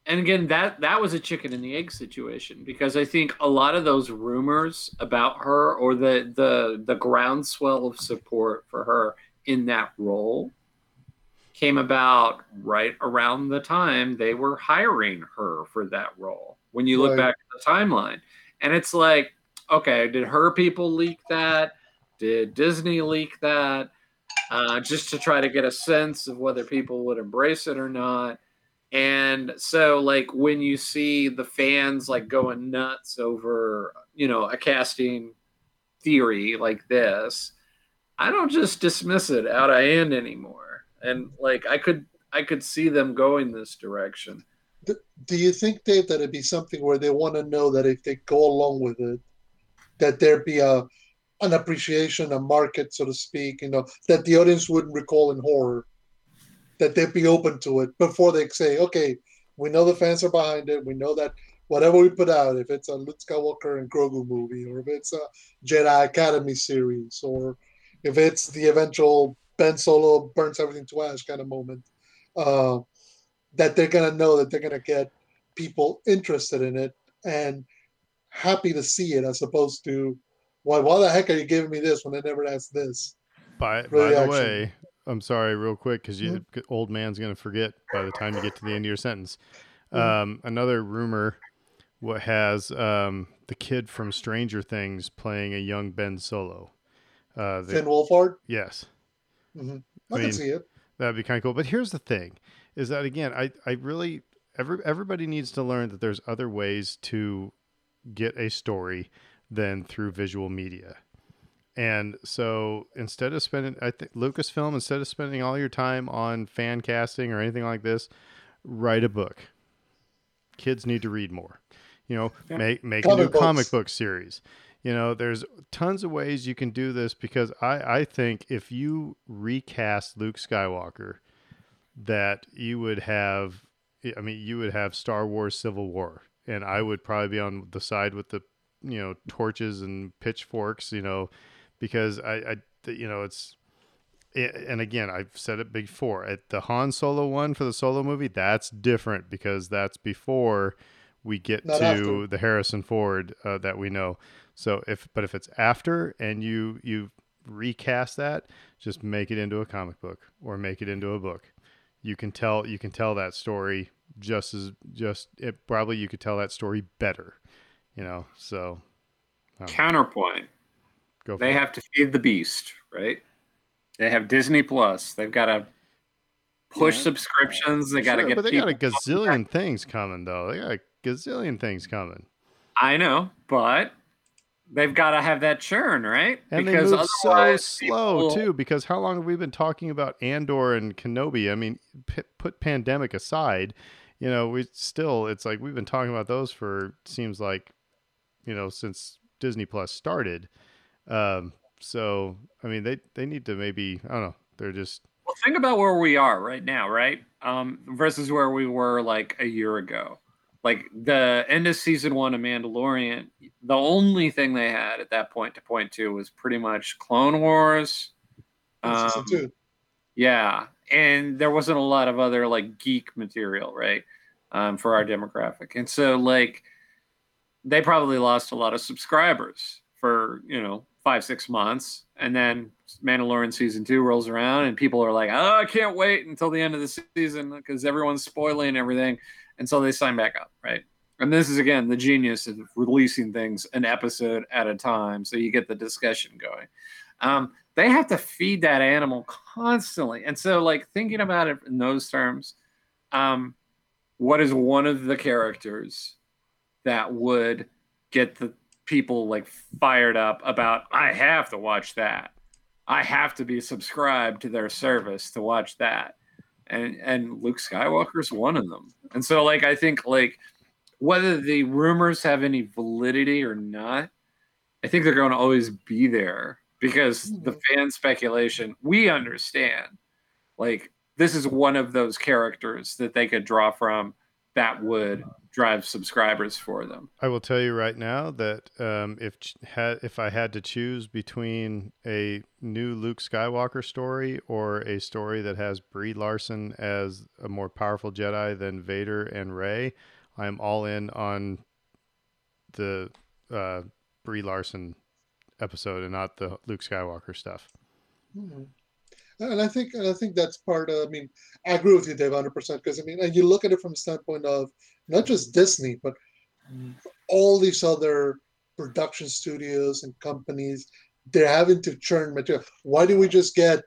and again, that that was a chicken and the egg situation because I think a lot of those rumors about her or the the the groundswell of support for her in that role came about right around the time they were hiring her for that role. When you look Right. back at the timeline, and it's like, okay, did her people leak that? Did Disney leak that? uh, just to try to get a sense of whether people would embrace it or not. And so, like, when you see the fans like going nuts over, you know, a casting theory like this, I don't just dismiss it out of hand anymore. And like, I could, I could see them going this direction. Do you think, Dave, that it'd be something where they want to know that if they go along with it, that there'd be a an appreciation, a market, so to speak, you know, that the audience wouldn't recall in horror, that they'd be open to it before they say, okay, we know the fans are behind it, we know that whatever we put out, if it's a Luke Skywalker and Grogu movie, or if it's a Jedi Academy series, or if it's the eventual Ben Solo burns everything to ash kind of moment, uh, that they're gonna know that they're gonna get people interested in it and happy to see it, as opposed to why why the heck are you giving me this when I never asked this? By, by the way, I'm sorry, real quick, because you mm-hmm. old man's gonna forget by the time you get to the end of your sentence. Mm-hmm. Um, another rumor what has um, the kid from Stranger Things playing a young Ben Solo. Uh, the, Finn Wolfhard. Yes. Mm-hmm. I, I mean, can see it. That'd be kind of cool. But here's the thing: is that again, I I really every everybody needs to learn that there's other ways to get a story than through visual media. And so instead of spending, I think Lucasfilm, instead of spending all your time on fan casting or anything like this, write a book. Kids need to read more. You know, yeah. make make comic a new books. comic book series. You know, there's tons of ways you can do this because I I think if you recast Luke Skywalker, that you would have, I mean, you would have Star Wars Civil War, and I would probably be on the side with the you know torches and pitchforks. You know because I, I you know, it's and again, I've said it before. At the Han Solo one for the Solo movie, that's different because that's before we get Not to after. the Harrison Ford uh, that we know. So if but if it's after and you you recast that, just make it into a comic book or make it into a book. You can tell you can tell that story just as just it probably you could tell that story better. You know, so um, counterpoint Go they it. have to feed the beast, right? They have Disney Plus. They've got to push yeah. subscriptions. They got to get. But they got a gazillion things coming, though. They got a gazillion things coming. I know, but they've got to have that churn, right? And because they move so slow people... too. Because how long have we been talking about Andor and Kenobi? I mean, p- put pandemic aside, you know, we still it's like we've been talking about those for seems like, you know, since Disney Plus started. Um, so I mean, they they need to maybe I don't know. They're just well. Think about where we are right now, right? Um, versus where we were like a year ago. Like the end of season one of Mandalorian, the only thing they had at that point to point to was pretty much Clone Wars. Um, yeah, and there wasn't a lot of other like geek material, right, um, for our demographic, and so like they probably lost a lot of subscribers for you know five six months, and then Mandalorian season two rolls around, and people are like, "Oh, I can't wait until the end of the season because everyone's spoiling everything," and so they sign back up, right? And this is again the genius of releasing things an episode at a time, so you get the discussion going. Um, they have to feed that animal constantly, and so like thinking about it in those terms, um, what is one of the characters that would get the people like fired up about I have to watch that. I have to be subscribed to their service to watch that. And and Luke Skywalker's one of them. And so like I think like whether the rumors have any validity or not, I think they're going to always be there because the mm-hmm. fan speculation, we understand. Like this is one of those characters that they could draw from that would drive subscribers for them. I will tell you right now that um, if had if I had to choose between a new Luke Skywalker story or a story that has Brie Larson as a more powerful Jedi than Vader and Rey, I'm all in on the uh, Brie Larson episode and not the Luke Skywalker stuff. Mm-hmm and I think and I think that's part of. I mean, I agree with you, Dave, hundred percent. Because I mean, and you look at it from the standpoint of not just Disney, but mm. all these other production studios and companies. They're having to churn material. Why do we just get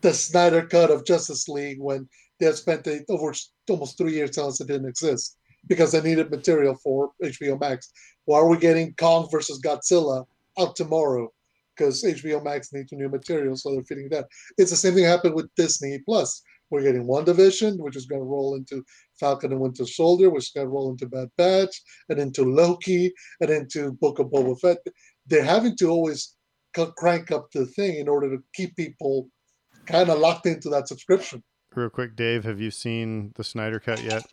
the Snyder cut of Justice League when they have spent over almost three years telling us it didn't exist because they needed material for HBO Max? Why are we getting Kong versus Godzilla out tomorrow? Because HBO Max needs new material, so they're fitting that. It's the same thing happened with Disney Plus. We're getting WandaVision, which is going to roll into Falcon and Winter Soldier, which is going to roll into Bad Batch, and into Loki, and into Book of Boba Fett. They're having to always crank up the thing in order to keep people kind of locked into that subscription. Real quick, Dave, have you seen the Snyder Cut yet?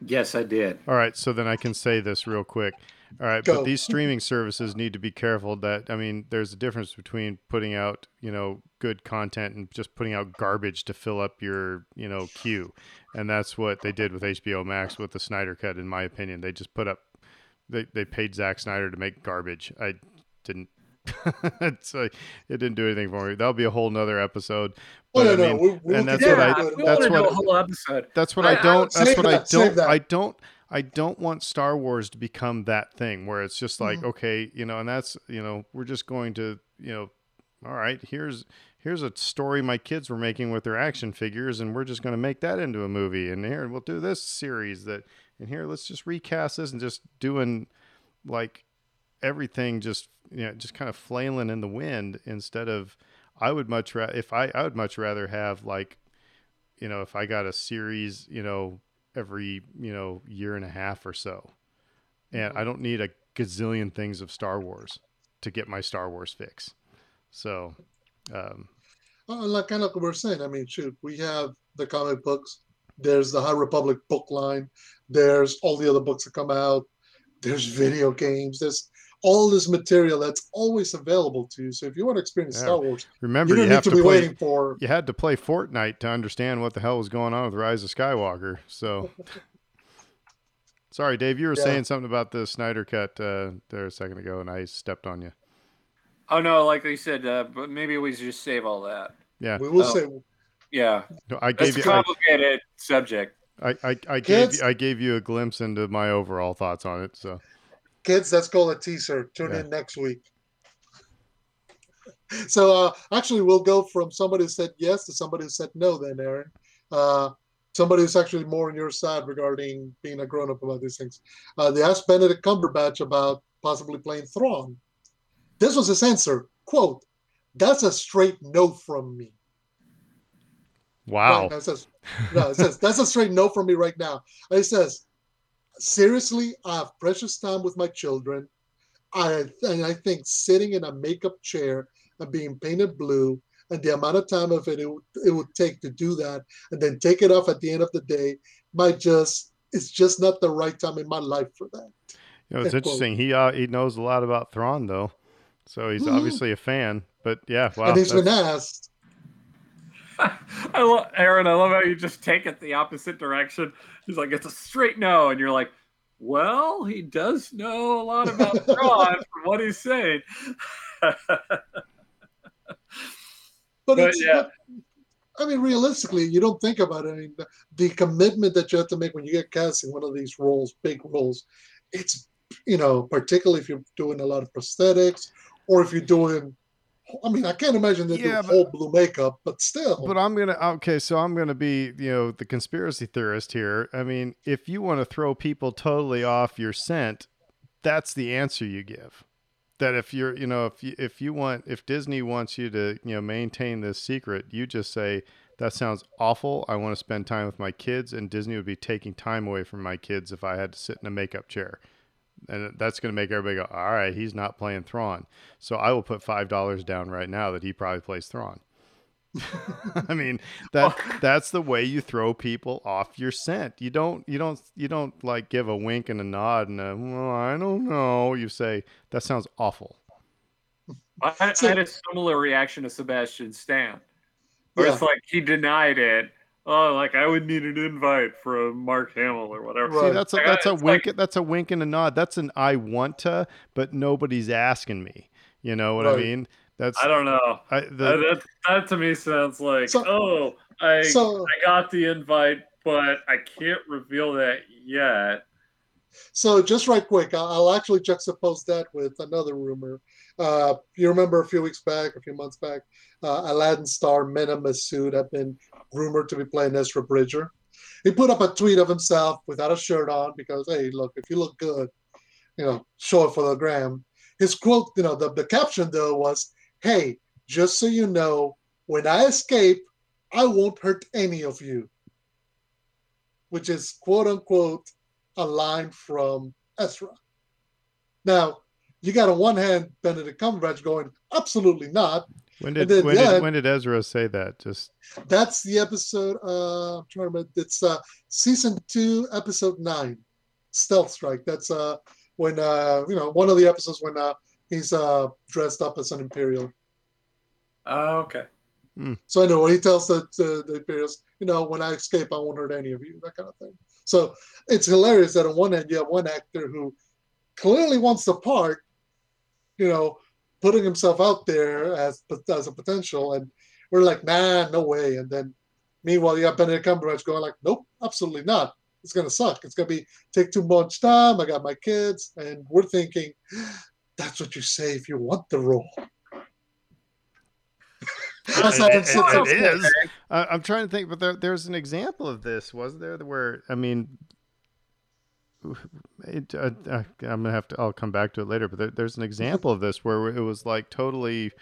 Yes, I did. All right, so then I can say this real quick. All right, Go. but these streaming services need to be careful that I mean, there's a difference between putting out, you know, good content and just putting out garbage to fill up your, you know, queue. And that's what they did with HBO Max with the Snyder cut in my opinion. They just put up they they paid Zack Snyder to make garbage. I didn't it's like it didn't do anything for me. That'll be a whole nother episode. But no, I no, we- we'll and that's get what I into it. that's want to do what a whole episode. that's what I- I, I- don't. that's what I that, save don't. I don't. I don't want Star Wars to become that thing where it's just like, Mhm. okay, you know, and that's you know, we're just going to, you know, all right, here's here's a story my kids were making with their action figures, and we're just going to make that into a movie, and here we'll do this series that, and here let's just recast this and just doing like everything just you know just kind of flailing in the wind instead of I would much rather if I I would much rather have like you know if I got a series you know every you know year and a half or so and I don't need a gazillion things of Star Wars to get my Star Wars fix so um Uh, like kind of like we we're saying. I mean, shoot, we have the comic books. There's the High Republic book line. There's all the other books that come out. There's video games. There's all this material that's always available to you. So if you want to experience Yeah. Star Wars, remember you you, don't need have to, to, be play waiting for. you had to play Fortnite to understand what the hell was going on with Rise of Skywalker. So, sorry, Dave, you were Yeah. saying something about the Snyder cut uh, there a second ago, and I stepped on you. Oh no, like I said, uh, but maybe we should just save all that. Yeah, We will Oh. say Yeah, No, I that's gave a you, I, complicated subject. I, I, I gave you, I gave you a glimpse into my overall thoughts on it. So, kids that's called a teaser. Tune Yeah. in next week. So uh actually we'll go from somebody who said yes to somebody who said no then aaron. Uh somebody who's actually more on your side regarding being a grown-up about these things. Uh they asked benedict cumberbatch about possibly playing Thrawn. this was his answer. Quote that's a straight no from me. Wow, Right, it says, no, it says that's a straight no from me right now. It says, seriously, I have precious time with my children. I and I think sitting in a makeup chair and being painted blue and the amount of time of it it, would- it would take to do that and then take it off at the end of the day might just it's just not the right time in my life for that. you know, it's End quote. interesting. He uh, he knows a lot about Thrawn though, so he's Mhm. obviously a fan. But yeah, wow, and he's been that's- asked. I love Aaron. I love how you just take it the opposite direction. He's like, it's a straight no, and you're like, well, he does know a lot about Thrawn from what he's saying. But, But, it's, yeah. but, I mean, realistically, you don't think about it. I mean, the, the commitment that you have to make when you get cast in one of these roles, big roles, it's, you know, particularly if you're doing a lot of prosthetics or if you're doing, I mean, I can't imagine they Yeah, do but- whole blue makeup, but still. But I'm gonna okay, so I'm gonna be you know the conspiracy theorist here. I mean, if you want to throw people totally off your scent, that's the answer you give. That if you're you know if you if you want if Disney wants you to you know maintain this secret, you just say that sounds awful. I want to spend time with my kids, and Disney would be taking time away from my kids if I had to sit in a makeup chair. And that's going to make everybody go, all right, he's not playing Thrawn. So I will put $5 down right now that he probably plays Thrawn. I mean that that's the way you throw people off your scent. You don't you don't you don't like give a wink and a nod and a well I don't know. You say that sounds awful. I, I had a similar reaction to Sebastian Stan, where Yeah. it's like he denied it. Oh, like I would need an invite from Mark Hamill or whatever. See, that's a that's a it's wink like- that's a wink and a nod. That's an I want to, but nobody's asking me. You know what I mean? That's I don't know. I, That, the, uh, that, that to me sounds like, So- oh, I so, I got the invite, but I can't reveal that yet. so just right quick, I'll, I'll actually juxtapose that with another rumor. Uh, you remember a few weeks back, a few months back, uh, Aladdin star Mena Massoud had been rumored to be playing Ezra Bridger. He put up a tweet of himself without a shirt on because, hey, look, if you look good, you know, show it for the gram. His quote, you know, the, the caption though was, hey, just so you know, when I escape, I won't hurt any of you. Which is quote unquote a line from Ezra. Now, you got on one hand Benedict Cumberbatch going, absolutely not. When did then, when, yeah. did when did Ezra say that? Just That's the episode. Uh, I'm trying to remember. It's uh, season two, episode nine, Stealth Strike. That's uh, when uh, you know one of the episodes when uh, he's uh, dressed up as an Imperial. Oh, okay. So I know when he tells the, the the Imperials, you know, when I escape, I won't hurt any of you, that kind of thing. So it's hilarious that on one hand you have one actor who clearly wants the part, you know, putting himself out there as as a potential, and we're like, nah, no way. And then meanwhile, you have Benedict Cumberbatch going like, nope, absolutely not. It's gonna suck. It's gonna be take too much time. I got my kids, and we're thinking, that's what you say if you want the role. That's It- how it- it sits it up there. is. I, I'm trying to think, but there, there's an example of this, wasn't there? Where I mean, it, uh, uh, I'm gonna have to. I'll come back to it later. But there, there's an example of this where it was like totally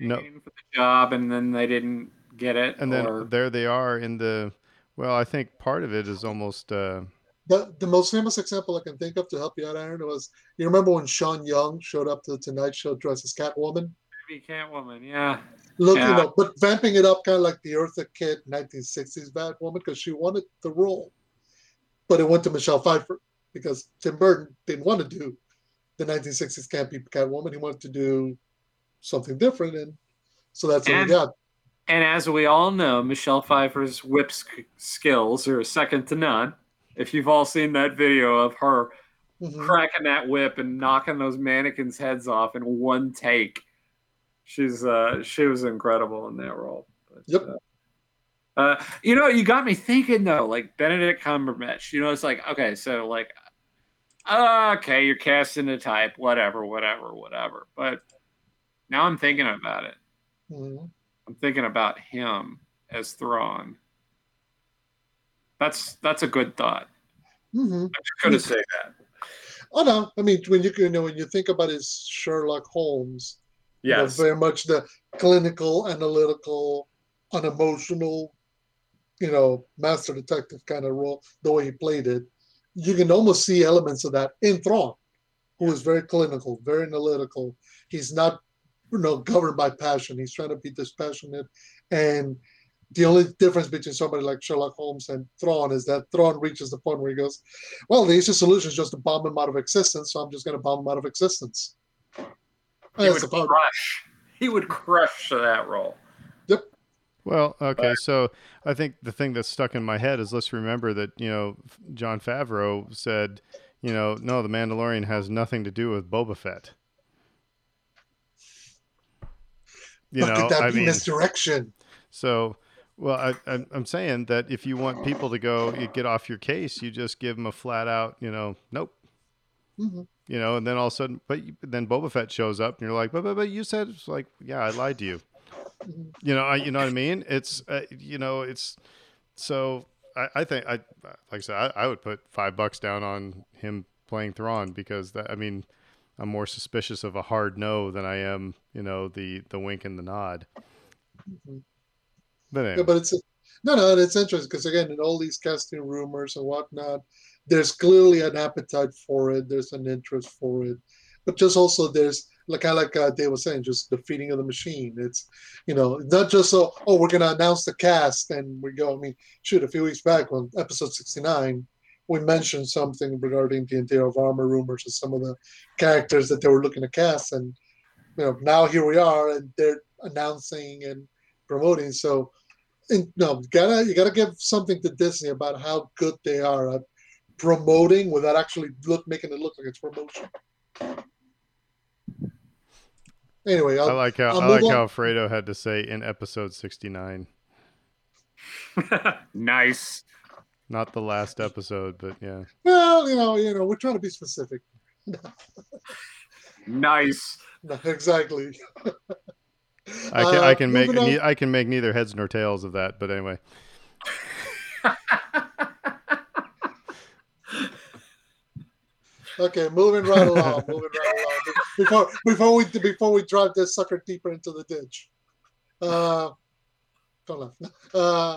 no, For the job, and then they didn't get it. and then there they are in the. Well, I think part of it is almost. Uh, The, the most famous example I can think of to help you out, Aaron, was you remember when Sean Young showed up to the Tonight Show dressed as Catwoman? Maybe Catwoman, yeah. Look, Yeah. you know, but vamping it up kind of like the Eartha Kitt 1960s Batwoman because she wanted the role, but it went to Michelle Pfeiffer because Tim Burton didn't want to do the 1960s campy Catwoman. He wanted to do something different, and so that's what And- we got. And as we all know, Michelle Pfeiffer's whip sk- skills are second to none. If you've all seen that video of her Mhm. cracking that whip and knocking those mannequins' heads off in one take, she's uh, she was incredible in that role. But, Yep. Uh, uh, you know, you got me thinking though, like Benedict Cumberbatch. You know, it's like okay, so like, uh, okay, you're casting a type, whatever, whatever, whatever. But now I'm thinking about it. Mhm. I'm thinking about him as Thrawn. That's that's a good thought. Mhm. I just couldn't say that. Oh no, I mean when you you know when you think about his Sherlock Holmes, you know, very much the clinical, analytical, unemotional, you know, master detective kind of role, the way he played it. You can almost see elements of that in Thrawn, who is very clinical, very analytical. He's not, you know, governed by passion. He's trying to be dispassionate. And the only difference between somebody like Sherlock Holmes and Thrawn is that Thrawn reaches the point where he goes, Well, the easiest solution is just to bomb him out of existence, so I'm just gonna bomb him out of existence. He That's would crush. He would crush that role. Well, okay, so I think the thing that's stuck in my head is let's remember that you know Jon Favreau said, you know, no, the Mandalorian has nothing to do with Boba Fett. You know, at that I mean, misdirection. so well, I, I'm I'm saying that if you want people to go you get off your case, you just give them a flat out, you know, nope, Mhm. you know, and then all of a sudden, but then Boba Fett shows up, and you're like, but but, but you said it's like, yeah, I lied to you. You know, I, you know what I mean? It's, uh, you know, it's so. I, I think I, like I said, I, I would put five bucks down on him playing Thrawn because that. I mean, I'm more suspicious of a hard no than I am, you know, the the wink and the nod. Mhm. But Yeah, but it's no, no, it's interesting because again, in all these casting rumors and whatnot, there's clearly an appetite for it. There's an interest for it, but just also there's like of like uh, Dave was saying, just the feeding of the machine. It's you know not just so oh we're gonna announce the cast and we go. I mean, shoot, a few weeks back on episode 69. We mentioned something regarding the interior of armor rumors and some of the characters that they were looking to cast, and you know now here we are, and they're announcing and promoting. So and no, you gotta you gotta give something to Disney about how good they are at promoting without actually look making it look like it's promotion. Anyway, I I'll, like how I'll I like on. how Fredo had to say in episode 69, nice. not the last episode, but yeah. well, you know, you know, we're trying to be specific. Nice. No, exactly. I can I Uh, can make on- ne- I can make neither heads nor tails of that, but anyway. Okay, moving right along, moving right along. Before before we before we drive this sucker deeper into the ditch. Uh, don't laugh. Uh,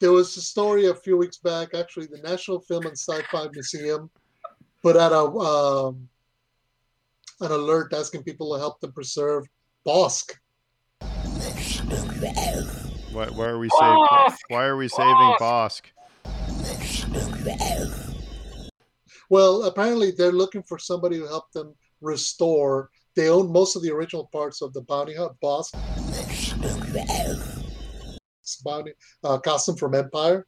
there was a story a few weeks back. Actually, the National Film and Sci-Fi Museum put out a um, an alert asking people to help them preserve Bossk. Why, why are we saving? Bossk! Why are we saving Bossk! Bossk? Well, apparently they're looking for somebody to help them restore. They own most of the original parts of the bounty hunt boss bounty uh, costume from Empire.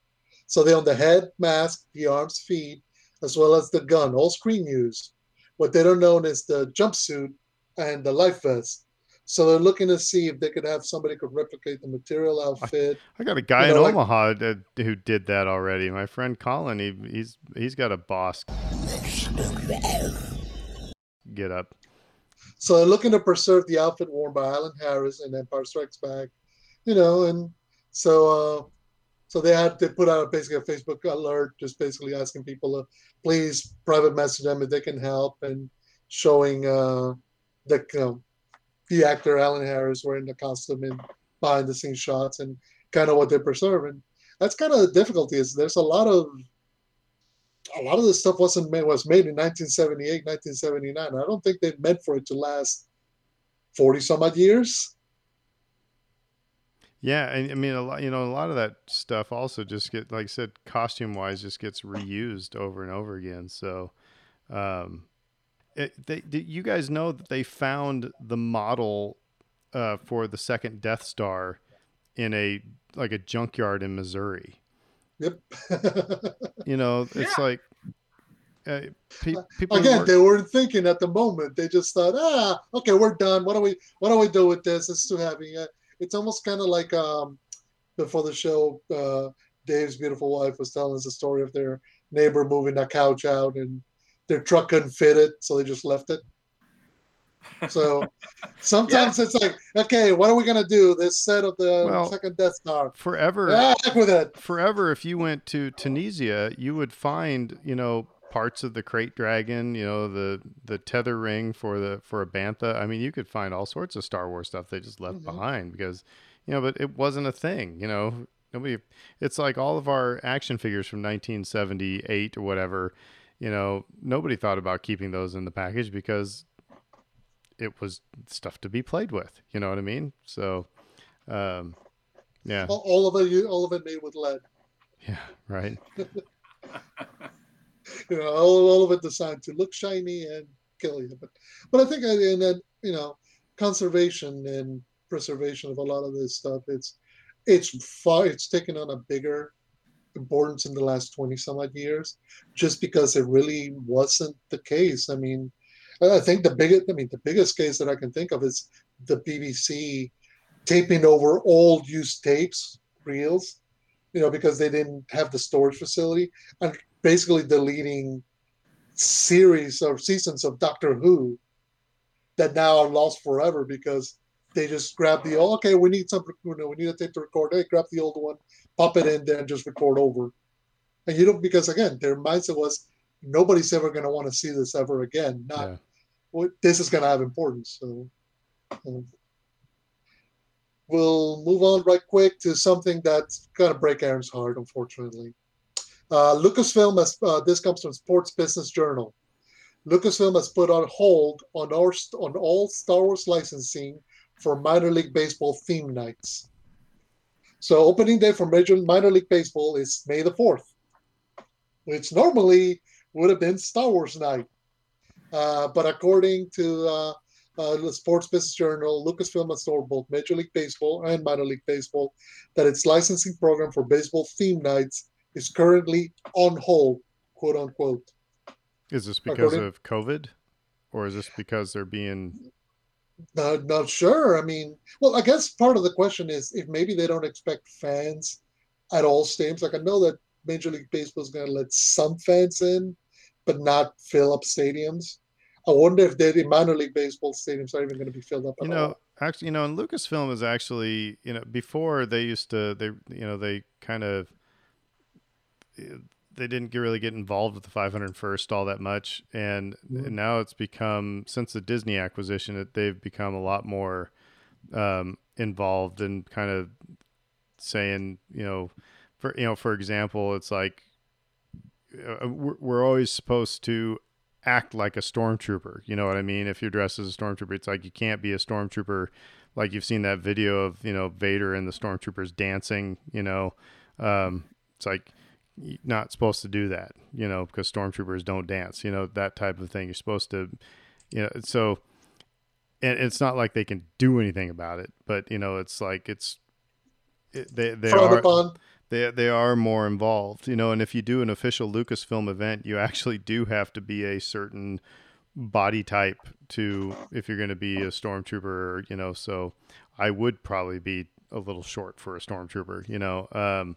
So they own the head, mask, the arms, feet, as well as the gun, all screen used. What they don't own is the jumpsuit and the life vest. So they're looking to see if they could have somebody could replicate the material outfit. I got a guy You know, in like- Omaha that, who did that already. My friend Colin, he, he's he's got a Bossk get up. So they're looking to preserve the outfit worn by Alan Harris in Empire Strikes Back, you know, and so uh, so they had they put out basically a Facebook alert, just basically asking people to please private message them if they can help, and showing uh, the you know, the actor Alan Harris wearing the costume and behind the scenes shots and kind of what they're preserving. That's kind of the difficulty is there's a lot of a lot of this stuff wasn't made was made in 1978 1979 i don't think they meant for it to last 40 some odd years Yeah, and I mean a lot. You know, a lot of that stuff also just get like I said, costume wise, just gets reused over and over again. So, um, it, they, did you guys know that they found the model uh, for the second Death Star in a like a junkyard in Missouri? yep. You know, it's like uh, pe- people again work- they weren't thinking at the moment. They just thought ah okay we're done. What do we what do we do with this? It's too heavy. Uh, it's almost kind of like um before the show uh dave's beautiful wife was telling us a story of their neighbor moving a couch out and their truck couldn't fit it so they just left it. So sometimes it's like okay what are we going to do? This set of the Well, second death star. forever. ah, with it. forever if you went to tunisia you would find you know parts of the krayt dragon you know the the tether ring for the for a bantha. I mean you could find all sorts of star wars stuff they just left Mhm. behind because you know but it wasn't a thing you know. Nobody it's like all of our action figures from 1978 or whatever you know nobody thought about keeping those in the package because it was stuff to be played with you know what i mean? So um yeah. All, all of it all of it made with lead. Yeah right. You know, all, all of it designed to look shiny and kill you. But but I think in that you know, conservation and preservation of a lot of this stuff, it's it's far it's taken on a bigger importance in the last 20 some odd years just because it really wasn't the case. I mean i think the biggest i mean the biggest case that i can think of is the bbc taping over old used tapes reels you know because they didn't have the storage facility and basically deleting series or seasons of Doctor Who that now are lost forever because they just grab the oh, okay, we need some you know, we need a tape to record. Hey, grab the old one, pop it in there and just record over. And you know, because again, their mindset was nobody's ever gonna want to see this ever again. Not yeah well, this is gonna have importance. So um, we'll move on right quick to something that's gonna break Aaron's heart, unfortunately. Uh, Lucasfilm has uh, this comes from Sports Business Journal. Lucasfilm has put on hold on our on all Star Wars licensing for minor league baseball theme nights. So opening day for major minor league baseball is May the fourth, which normally would have been Star Wars night. Uh, but according to uh, uh, the Sports Business Journal, Lucasfilm has told both Major League Baseball and Minor League Baseball that its licensing program for baseball theme nights is currently on hold, quote unquote. Is this because According- of COVID, or is this because they're being? Not, not sure. I mean, well, I guess part of the question is if maybe they don't expect fans at all stadiums. Like I know that Major League Baseball is going to let some fans in, but not fill up stadiums. I wonder if the minor league baseball stadiums are even going to be filled up. You know, all. actually, you know, and Lucasfilm is actually, you know, before they used to, they, you know, they kind of, they didn't get, really get involved with the 501st all that much, and, Mhm. and now it's become since the Disney acquisition, it, they've become a lot more um, involved and kind of saying, you know, for you know, for example, it's like uh, we're, we're always supposed to act like a stormtrooper. You know what I mean? If you're dressed as a stormtrooper, it's like you can't be a stormtrooper like you've seen that video of you know Vader and the stormtroopers dancing. You know, um, it's like not supposed to do that. You know, because stormtroopers don't dance. You know that type of thing. You're supposed to, you know, so. And it's not like they can do anything about it, but you know, it's like it's it, they they are upon. they they are more involved, you know. And if you do an official Lucasfilm event, you actually do have to be a certain body type to if you're going to be a stormtrooper, you know. So I would probably be a little short for a stormtrooper, you know. Um,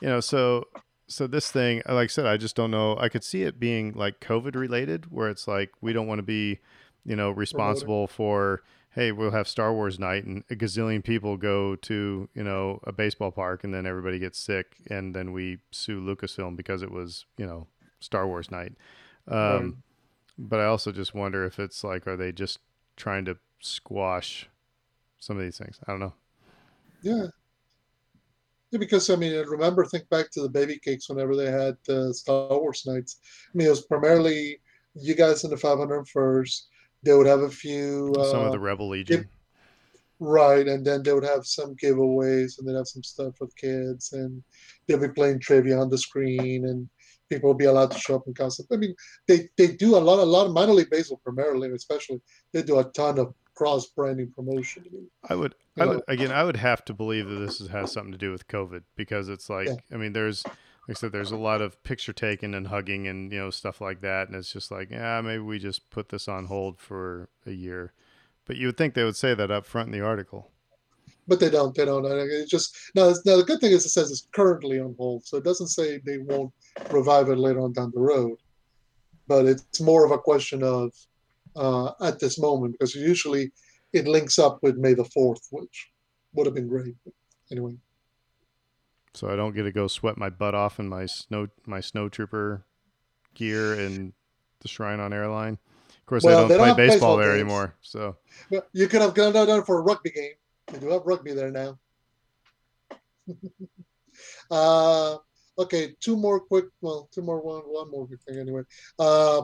you know, so so this thing, like I said, I just don't know. I could see it being like COVID related, where it's like we don't want to be, you know, responsible for hey, we'll have Star Wars night and a gazillion people go to, you know, a baseball park and then everybody gets sick and then we sue Lucasfilm because it was, you know, Star Wars night. Um, Right. But I also just wonder if it's like, are they just trying to squash some of these things? I don't know. Yeah. Yeah, because I mean, remember, think back to the baby cakes whenever they had uh, Star Wars nights. I mean, it was primarily you guys in the 501st. They would have a few, uh, some of the Rebel Legion. right, and then they would have some giveaways, and they'd have some stuff with kids, and they'll be playing trivia on the screen, and people will be allowed to show up in costume. I mean, they they do a lot, a lot of minor league baseball, primarily, especially they do a ton of cross branding promotion. I would, you I know. would again, I would have to believe that this is, has something to do with COVID because it's like, Yeah. I mean, there's, like I said, there's a lot of picture taking and hugging and you know stuff like that, and it's just like, yeah, maybe we just put this on hold for a year. But you would think they would say that up front in the article. but they don't. They don't. It's just now. it's- Now the good thing is it says it's currently on hold, so it doesn't say they won't revive it later on down the road. But it's more of a question of uh, at this moment because usually it links up with May the fourth, which would have been great. But anyway, So I don't get to go sweat my butt off in my snow my snow trooper gear and the Shrine on Airline. Of course, Well, they don't play baseball baseball there anymore. So but you could have gone down for a rugby game. They do have rugby there now. uh, okay, two more quick. Well, two more. One, one more quick thing anyway. Uh,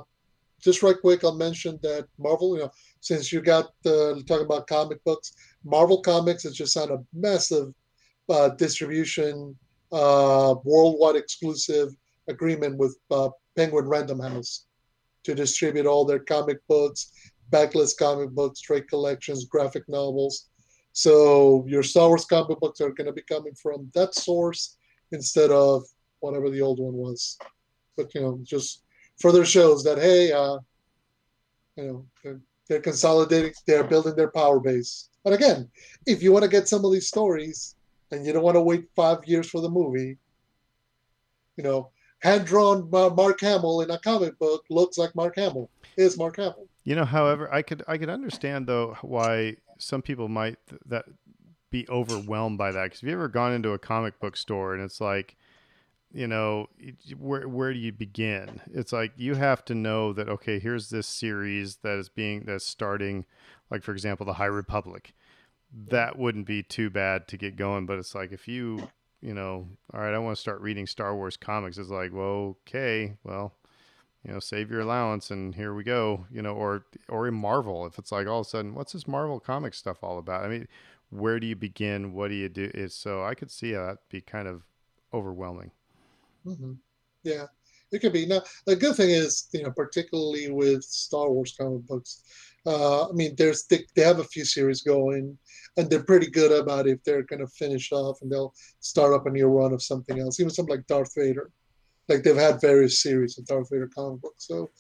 just right quick, I'll mention that Marvel. You know, since you got uh, talking about comic books, Marvel Comics has just signed a massive uh, distribution, uh, worldwide exclusive agreement with uh, Penguin Random House to distribute all their comic books, backlist comic books, trade collections, graphic novels. So your Star Wars comic books are going to be coming from that source instead of whatever the old one was. But you know, just further shows that hey, uh, you know, they're, they're consolidating, they're building their power base. But again, if you want to get some of these stories and you don't want to wait five years for the movie, you know, hand drawn Mark Hamill in a comic book looks like Mark Hamill is Mark Hamill. You know, however, I could I could understand though why some people might th- that be overwhelmed by that because have you ever gone into a comic book store and it's like, you know, where where do you begin? It's like you have to know that okay, here's this series that is being that's starting, like for example, the High Republic. That wouldn't be too bad to get going, but it's like if you you know, all right, I want to start reading Star Wars comics. It's like, well, okay, well, you know, save your allowance and here we go, you know, or or in Marvel, if it's like all of a sudden, what's this Marvel comic stuff all about? I mean, where do you begin? What do you do? Is so I could see that'd be kind of overwhelming. Hmm Yeah, it could be. Now, the good thing is, you know, particularly with Star Wars comic books, uh, I mean, there's they, they have a few series going, and they're pretty good about if they're going to finish off and they'll start up a new run of something else. Even something like Darth Vader, like they've had various series of Darth Vader comic books. So,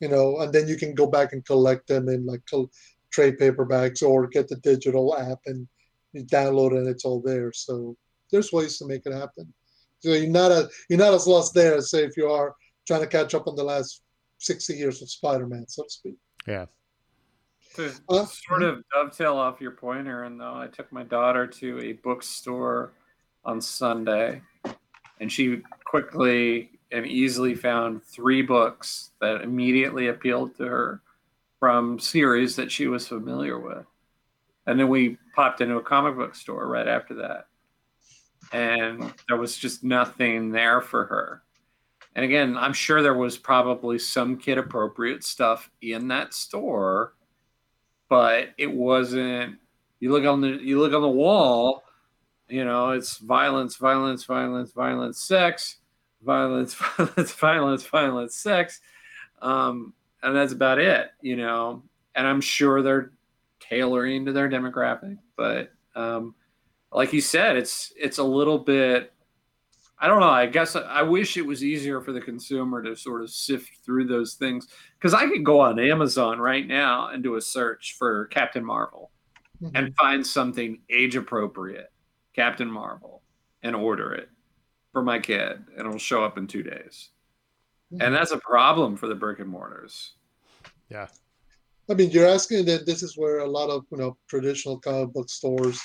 you know, and then you can go back and collect them in like col- trade paperbacks or get the digital app and you download it and it's all there. So there's ways to make it happen. So you're not a, you're not as lost there as say if you are trying to catch up on the last 60 years of Spider-Man, so to speak. Yeah. To Uh, sort of dovetail off your point, Aaron, though, I took my daughter to a bookstore on Sunday, and she quickly and easily found three books that immediately appealed to her from series that she was familiar with. And then we popped into a comic book store right after that. And there was just nothing there for her. And again, I'm sure there was probably some kid appropriate stuff in that store but it wasn't You look on the you look on the wall, you know, it's violence, violence, violence, violence, sex, violence, violence, violence, violence, sex, um, and that's about it. You know, and I'm sure they're tailoring to their demographic, but um, like you said, it's it's a little bit. I don't know. I guess I wish it was easier for the consumer to sort of sift through those things because I could go on Amazon right now and do a search for Captain Marvel mm-hmm. and find something age appropriate, Captain Marvel, and order it for my kid, and it'll show up in two days. Mm-hmm. And that's a problem for the brick and mortars. Yeah, I mean, you're asking that this is where a lot of you know traditional comic book stores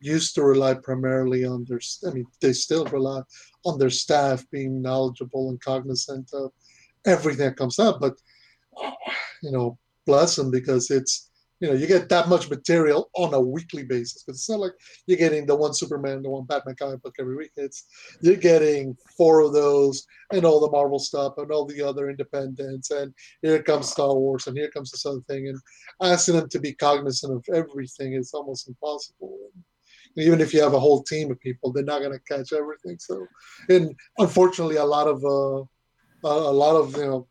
used to rely primarily on their. I mean, they still rely on their staff being knowledgeable and cognizant of everything that comes up. But you know, bless them because it's you know, you get that much material on a weekly basis. Because it's not like you're getting the one Superman, the one Batman comic book every week. It's you're getting four of those and all the Marvel stuff and all the other independents. And here comes Star Wars and here comes this other thing. And asking them to be cognizant of everything is almost impossible. And even if you have a whole team of people, they're not going to catch everything. So, and unfortunately, a lot of uh, a lot of you know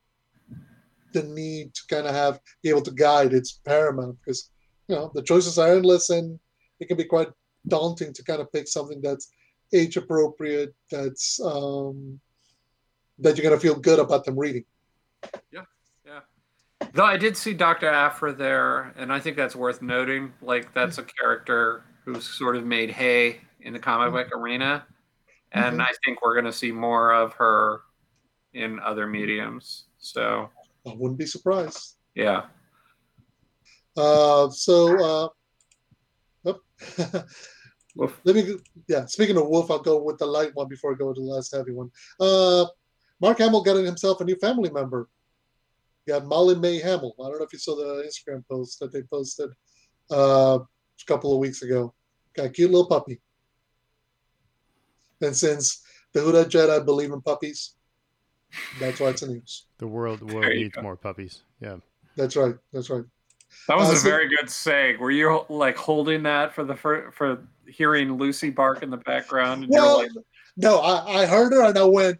the need to kind of have be able to guide it's paramount because you know the choices are endless and it can be quite daunting to kind of pick something that's age appropriate that's um, that you're going to feel good about them reading yeah yeah though i did see dr aphra there and i think that's worth noting like that's a character who's sort of made hay in the comic book mm-hmm. arena and mm-hmm. i think we're going to see more of her in other mediums so I wouldn't be surprised. Yeah. Uh, so, uh, oh, let me, yeah, speaking of Wolf, I'll go with the light one before I go to the last heavy one. Uh, Mark Hamill got himself a new family member. Got Molly May Hamill. I don't know if you saw the Instagram post that they posted uh, a couple of weeks ago. Got a cute little puppy. And since the Huda Jedi believe in puppies, that's why it's in news. The world will need more puppies. Yeah. That's right. That's right. That was uh, a so, very good saying. Were you like holding that for the for, for hearing Lucy bark in the background? well, like... no, I, I heard her and I went.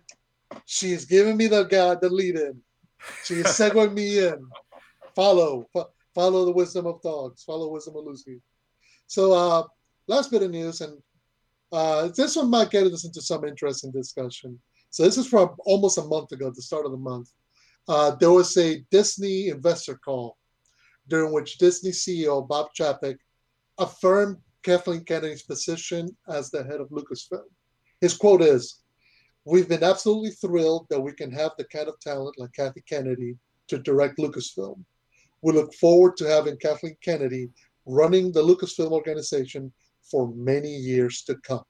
She's giving me the God the lead in. She's segueing me in. Follow, fo- follow the wisdom of dogs. Follow wisdom of Lucy. So, uh, last bit of news, and uh, this one might get us into some interesting discussion. So this is from almost a month ago, the start of the month. Uh, there was a Disney investor call during which Disney CEO Bob Chapek affirmed Kathleen Kennedy's position as the head of Lucasfilm. His quote is, We've been absolutely thrilled that we can have the kind of talent like Kathy Kennedy to direct Lucasfilm. We look forward to having Kathleen Kennedy running the Lucasfilm organization for many years to come.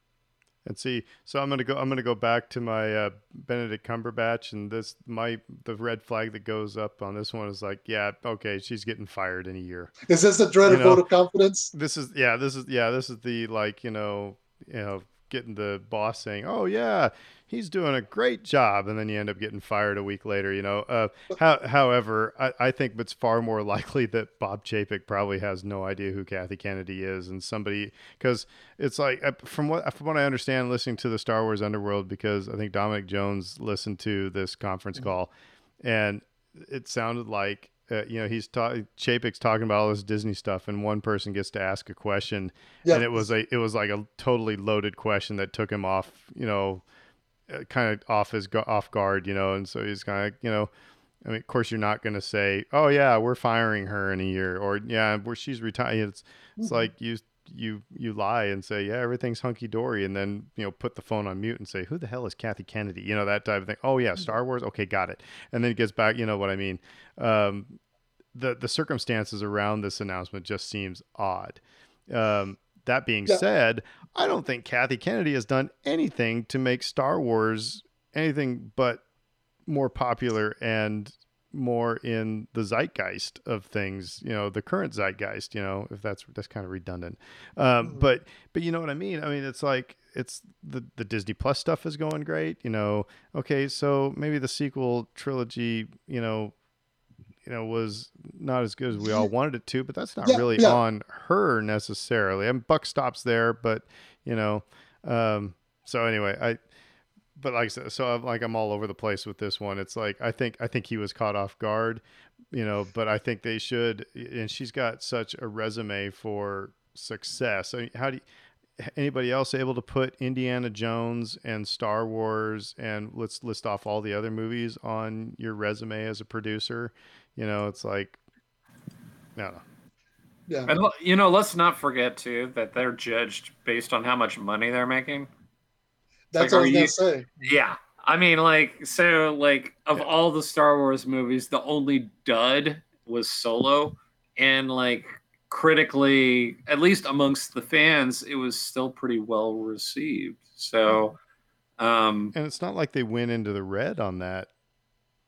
And see, so I'm gonna go. I'm gonna go back to my uh, Benedict Cumberbatch, and this my the red flag that goes up on this one is like, yeah, okay, she's getting fired in a year. Is this a dreaded you know, vote of confidence? This is yeah, this is yeah, this is the like you know you know getting the boss saying, oh yeah, he's doing a great job, and then you end up getting fired a week later. You know. Uh, how, however, I, I think it's far more likely that Bob Chapek probably has no idea who Kathy Kennedy is, and somebody because it's like uh, from what from what I understand, listening to the Star Wars Underworld, because I think Dominic Jones listened to this conference mm-hmm. call, and it sounded like uh, you know, he's ta- Chapek's talking about all this Disney stuff, and one person gets to ask a question, yeah. and it was a it was like a totally loaded question that took him off, you know, uh, kind of off his off guard, you know, and so he's kind of, you know, I mean, of course, you're not going to say, "Oh yeah, we're firing her in a year," or "Yeah, where she's retired." It's it's mm-hmm. like you you you lie and say, "Yeah, everything's hunky dory," and then you know put the phone on mute and say, "Who the hell is Kathy Kennedy?" You know that type of thing. Oh yeah. Star Wars. Okay, got it. And then it gets back. You know what I mean? Um, the the circumstances around this announcement just seems odd. Um, that being yeah. said, I don't think Kathy Kennedy has done anything to make Star Wars anything but more popular and more in the zeitgeist of things, you know, the current zeitgeist, you know, if that's that's kind of redundant. Um, mm-hmm. but but you know what I mean? I mean, it's like it's the the Disney Plus stuff is going great, you know. Okay, so maybe the sequel trilogy, you know, you know, was not as good as we all wanted it to, but that's not Yeah, really yeah. on her necessarily. I mean, Buck stops there, but you know, um, so anyway, I, but like I said, so I'm like I'm all over the place with this one. It's like I think I think he was caught off guard, you know, but I think they should. And she's got such a resume for success. I mean, how do you, anybody else able to put Indiana Jones and Star Wars and let's list off all the other movies on your resume as a producer? You know, it's like, no, no. Yeah. And you know, let's not forget too that they're judged based on how much money they're making. That's like, what I are was gonna say. Yeah. I mean, like, so, like, of Yeah. all the Star Wars movies, the only dud was Solo. And, like, critically, at least amongst the fans, it was still pretty well received. So, um, And it's not like they went into the red on that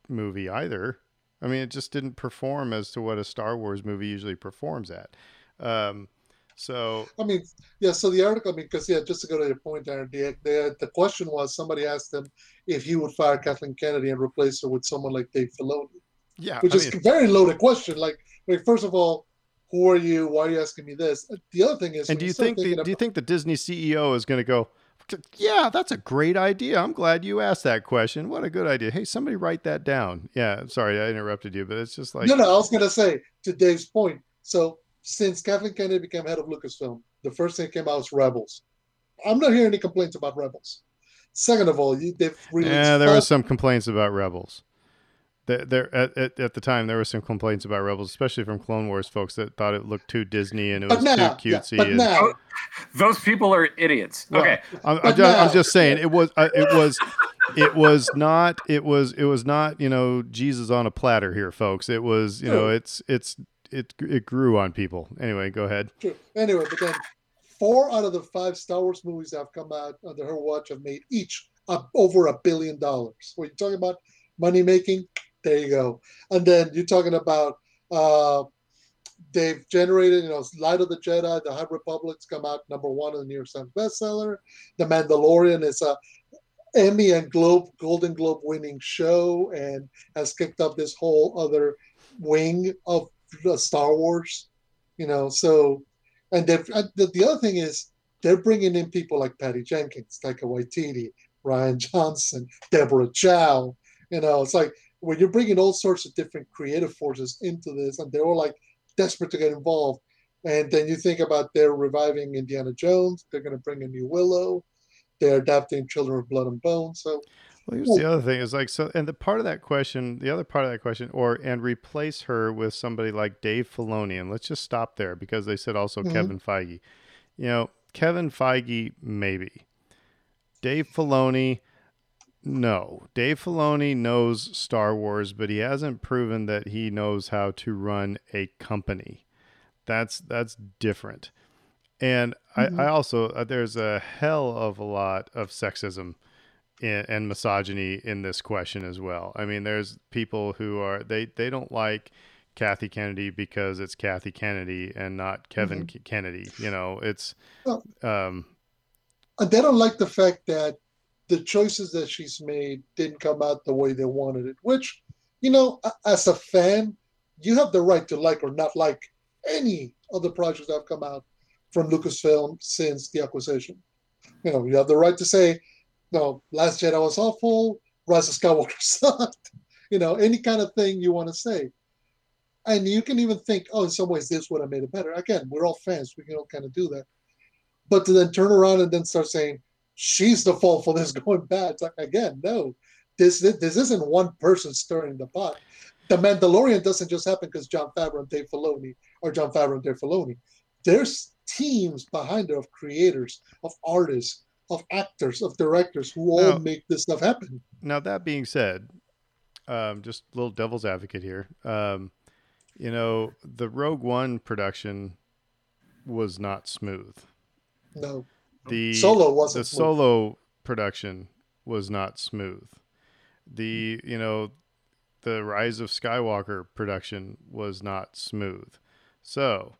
movie either. I mean, it just didn't perform as to what a Star Wars movie usually performs at. Um, so I mean, yeah. So the article, I mean, because yeah, just to go to your point, Aaron, the, the the question was somebody asked him if he would fire Kathleen Kennedy and replace her with someone like Dave Filoni, yeah, which I is mean, a very loaded question. Like, like, first of all, who are you? Why are you asking me this? The other thing is, and do you think the, thinking do you think the Disney CEO is going to go? Yeah, that's a great idea. I'm glad you asked that question. What a good idea. Hey, somebody write that down. Yeah, sorry I interrupted you, but it's just like no, no, I was gonna say to Dave's point. So since Kathleen Kennedy became head of Lucasfilm, the first thing that came out was Rebels. I'm not hearing any complaints about Rebels. Second of all, you, they've released. Yeah, there five- was some complaints about Rebels. There, there at, at, at the time, there were some complaints about Rebels, especially from Clone Wars folks that thought it looked too Disney and it was now, too yeah, cutesy. but and, now, those people are idiots. Well, okay. I'm, I'm but just, I'm just saying it was, uh, it was, it was not, it was, it was not, you know, Jesus on a platter here, folks. It was, you know, it's, it's, it, it grew on people. Anyway, go ahead. True. Anyway, but then four out of the five Star Wars movies that have come out under her watch have made each over a billion dollars. When you're talking about money making, there you go. And then you're talking about uh, they've generated, you know, Light of the Jedi, The High Republic's come out number one in the New York Times bestseller. The Mandalorian is a Emmy and Globe Golden Globe winning show and has kicked up this whole other wing of Star Wars. You know, so and uh, the, the other thing is they're bringing in people like Patty Jenkins, Taika Waititi, Rian Johnson, Deborah Chow. You know, it's like when you're bringing all sorts of different creative forces into this, and they're all like desperate to get involved. And then you think about they're reviving Indiana Jones. They're going to bring a new Willow. They're adapting Children of Blood and Bone. So Well, here's the other thing is like so, and the part of that question, the other part of that question, or and replace her with somebody like Dave Filoni, and let's just stop there because they said also Mhm. Kevin Feige. You know, Kevin Feige maybe, Dave Filoni, no. Dave Filoni knows Star Wars, but he hasn't proven that he knows how to run a company. That's that's different. And Mhm. I, I also uh, there's a hell of a lot of sexism and, and misogyny in this question as well. I mean, there's people who are they they don't like Kathy Kennedy because it's Kathy Kennedy and not Kevin K- Kennedy. You know, it's Well- um and they don't like the fact that the choices that she's made didn't come out the way they wanted it which you know as a fan you have the right to like or not like any of the projects that have come out from lucasfilm since the acquisition you know you have the right to say no last jedi was awful. Rise of skywalker sucked. You know any kind of thing you want to say. And you can even think oh in some ways this would have made it better. Again we're all fans. We can all kind of do that. But to then turn around and then start saying she's the fault for this going bad. It's like again, no, this this isn't one person stirring the pot. The Mandalorian doesn't just happen because Jon Favreau and Dave Filoni or Jon Favreau and Dave Filoni. There's teams behind it of creators, of artists, of actors, of directors who all make this stuff happen. now that being said, um just a little devil's advocate here. Um you know, the Rogue One production was not smooth. No, The Solo wasn't smooth. solo production was not smooth. The you know the Rise of Skywalker production was not smooth. So,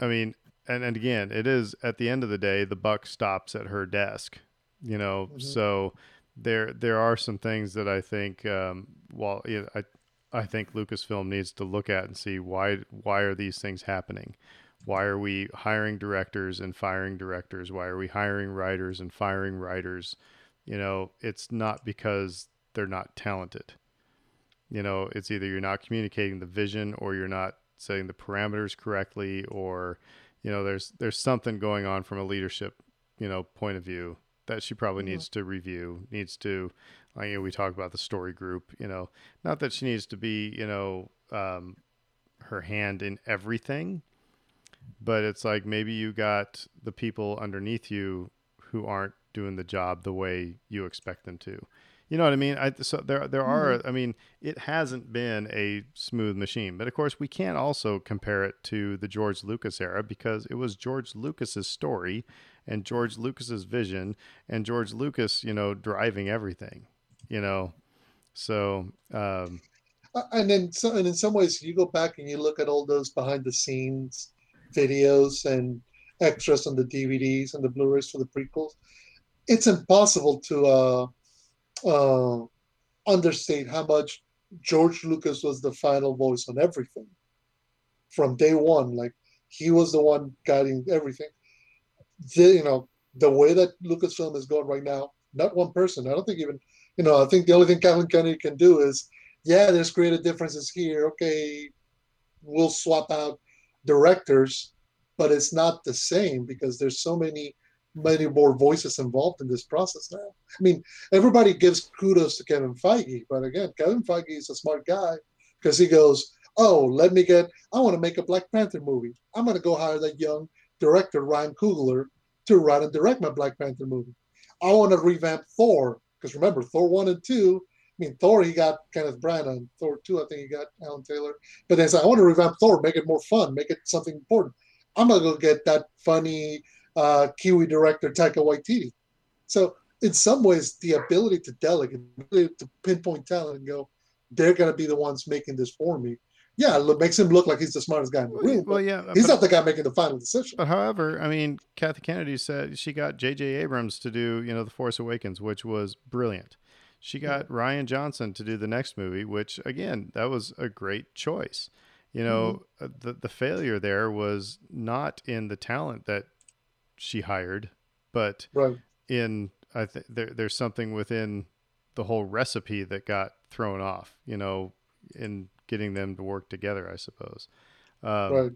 I mean, and, and again, it is at the end of the day, the buck stops at her desk. You know, Mhm. so there there are some things that I think, um, while you know, I I think Lucasfilm needs to look at and see why why are these things happening? Why are we hiring directors and firing directors? Why are we hiring writers and firing writers? You know, it's not because they're not talented. You know, it's either you're not communicating the vision or you're not setting the parameters correctly or you know, there's there's something going on from a leadership, you know, point of view that she probably mm-hmm. needs to review, needs to like you know, we talk about the story group, you know, not that she needs to be, you know, um, her hand in everything, but it's like maybe you got the people underneath you who aren't doing the job the way you expect them to. You know what I mean? I, so there, there are. Mm-hmm. I mean, it hasn't been a smooth machine, but of course, we can't also compare it to the George Lucas era because it was George Lucas's story and George Lucas's vision and George Lucas, you know, driving everything. You know, so. Um, and then, so, and in some ways, you go back and you look at all those behind the scenes videos and extras on the DVDs and the Blu-rays for the prequels. It's impossible to. Uh, uh, understate how much George Lucas was the final voice on everything from day one. Like he was the one guiding everything. The, you know, the way that Lucasfilm is going right now, not one person. I don't think even, you know, I think the only thing Kathleen Kennedy can do is, yeah, there's creative differences here. Okay, we'll swap out directors, but it's not the same because there's so many many more voices involved in this process now. I mean, everybody gives kudos to Kevin Feige, but again, Kevin Feige is a smart guy because he goes, "Oh, let me get. I want to make a Black Panther movie. I'm going to go hire that young director Ryan Coogler to write and direct my Black Panther movie. I want to revamp Thor because remember Thor one and two. I mean, Thor he got Kenneth Branagh. Thor two, I think he got Alan Taylor. But then I want to revamp Thor, make it more fun, make it something important. I'm gonna go get that funny." Uh, Kiwi director Taika Waititi. So in some ways, the ability to delegate, to pinpoint talent and go, they're going to be the ones making this for me. Yeah, it makes him look like he's the smartest guy in the room. Well, yeah, he's but, not the guy making the final decision. But however, I mean, Kathy Kennedy said she got J.J. Abrams to do, you know, The Force Awakens, which was brilliant. She got. Rian Johnson to do the next movie, which again, that was a great choice. You know, mm-hmm. Uh, the the failure there was not in the talent that she hired, but right. in I think there, there's something within the whole recipe that got thrown off. You know, in getting them to work together, I suppose. Um, right.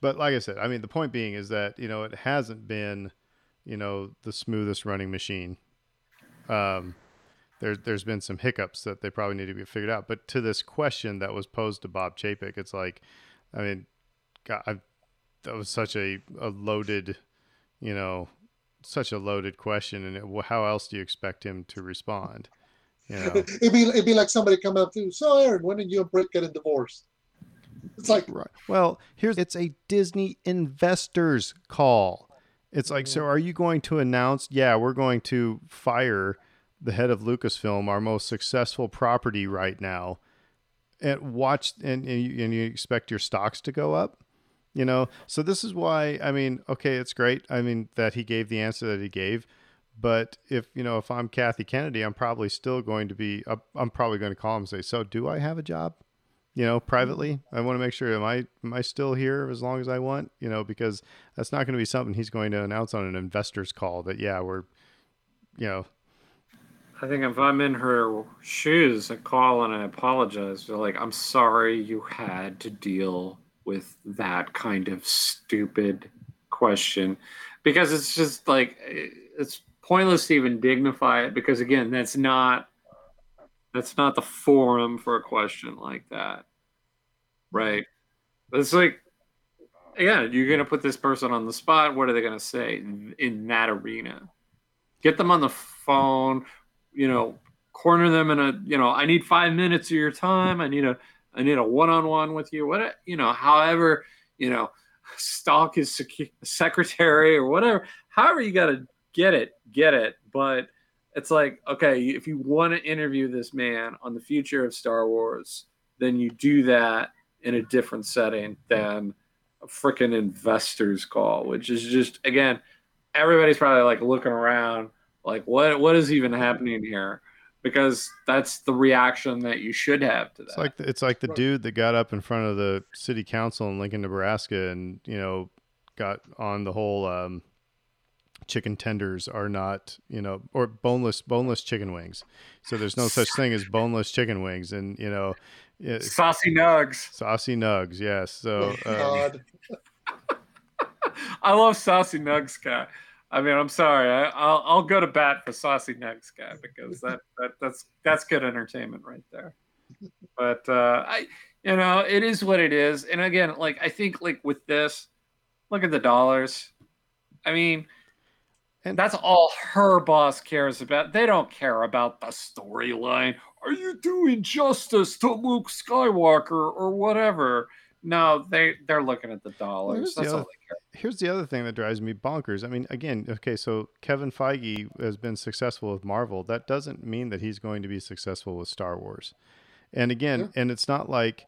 But like I said, I mean, the point being is that you know it hasn't been, you know, the smoothest running machine. Um, there's there's been some hiccups that they probably need to be figured out. But to this question that was posed to Bob Chapek, it's like, I mean, God, I, that was such a, a loaded you know, such a loaded question, and it, how else do you expect him to respond? You know? it'd be it'd be like somebody coming up to, so Aaron, when did you and Britt get a divorce? It's like right. Well, here's it's a Disney investors call. It's like, so are you going to announce? Yeah, we're going to fire the head of Lucasfilm, our most successful property right now, and watch and and you, and you expect your stocks to go up? You know so this is why i mean okay it's great i mean that he gave the answer that he gave but if you know if i'm kathy kennedy i'm probably still going to be i'm probably going to call him and say so do i have a job you know privately mm-hmm. i want to make sure am i am i still here as long as i want you know because that's not going to be something he's going to announce on an investors call that yeah we're you know I think if I'm in her shoes, I call and I apologize. They're like, I'm sorry you had to deal with that kind of stupid question because it's just like it's pointless to even dignify it because again that's not that's not the forum for a question like that. Right? It's like again you're to put this person on the spot what are they to say in that arena? Get them on the phone you know corner them in a you know i need five minutes of your time i need a I need a one-on-one with you. What you know, however, you know, stalk his sec- secretary or whatever. However, you got to get it, get it. But it's like, okay, if you want to interview this man on the future of Star Wars, then you do that in a different setting than a freaking investors call, which is just again, everybody's probably like looking around, like what what is even happening here? Because that's the reaction that you should have to that. It's like the, it's like the dude that got up in front of the city council in Lincoln, Nebraska, and you know got on the whole um, chicken tenders are not you know or boneless boneless chicken wings. So there's no such thing as boneless chicken wings, and you know. Saucy nugs. saucy nugs, yes. So Oh, um, God. I love Saucy Nugs guy. I mean, I'm sorry. I, I'll I'll go to bat for Saucy Nugs guy because that, that that's that's good entertainment right there. But uh, I, you know, it is what it is. And again, like I think, like with this, look at the dollars. I mean, And- that's all her boss cares about. They don't care about the storyline. Are you doing justice to Luke Skywalker or whatever? No, they they're looking at the dollars. here's the That's all other- they care. here's the other thing that drives me bonkers. I mean, again, okay, so Kevin Feige has been successful with Marvel. That doesn't mean that he's going to be successful with Star Wars. And again, Yeah. and it's not like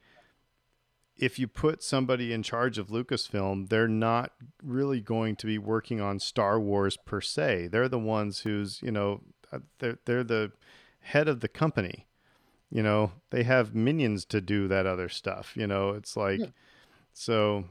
if you put somebody in charge of Lucasfilm, they're not really going to be working on Star Wars per se. They're the ones who's, you know, uh, they're, they're the head of the company. You know, they have minions to do that other stuff. You know, it's like, Yeah. so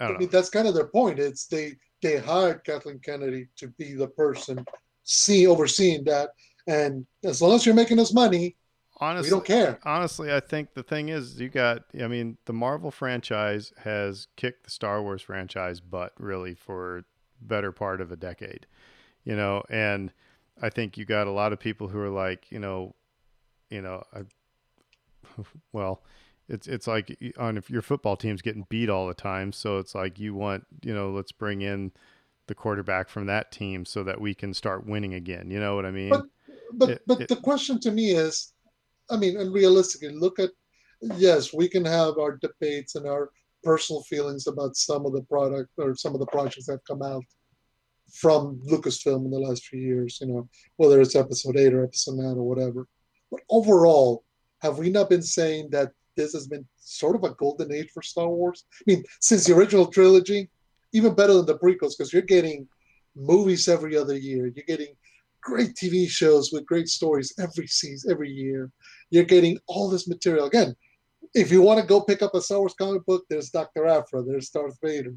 I I don't know. mean, that's kind of their point. It's they they hired Kathleen Kennedy to be the person see overseeing that, and as long as you're making us money, Honestly, we don't care. honestly, I think the thing is, you got. I mean, the Marvel franchise has kicked the Star Wars franchise butt really for better part of a decade, you know. And I think you got a lot of people who are like, you know, you know, I, well, it's it's like on if your football team's getting beat all the time, so it's like you want, you know, let's bring in the quarterback from that team so that we can start winning again. You know what I mean? But- But It- but it- the question to me is, I mean, and realistically, look at yes, we can have our debates and our personal feelings about some of the product or some of the projects that have come out from Lucasfilm in the last few years, you know, whether it's episode eight or episode nine or whatever. But overall, have we not been saying that this has been sort of a golden age for Star Wars? I mean, since the original trilogy, even better than the prequels, because you're getting movies every other year. You're getting great TV shows with great stories every season, every year. You're getting all this material. Again, if you want to go pick up a Star Wars comic book, there's Dr. Aphra, there's Darth Vader.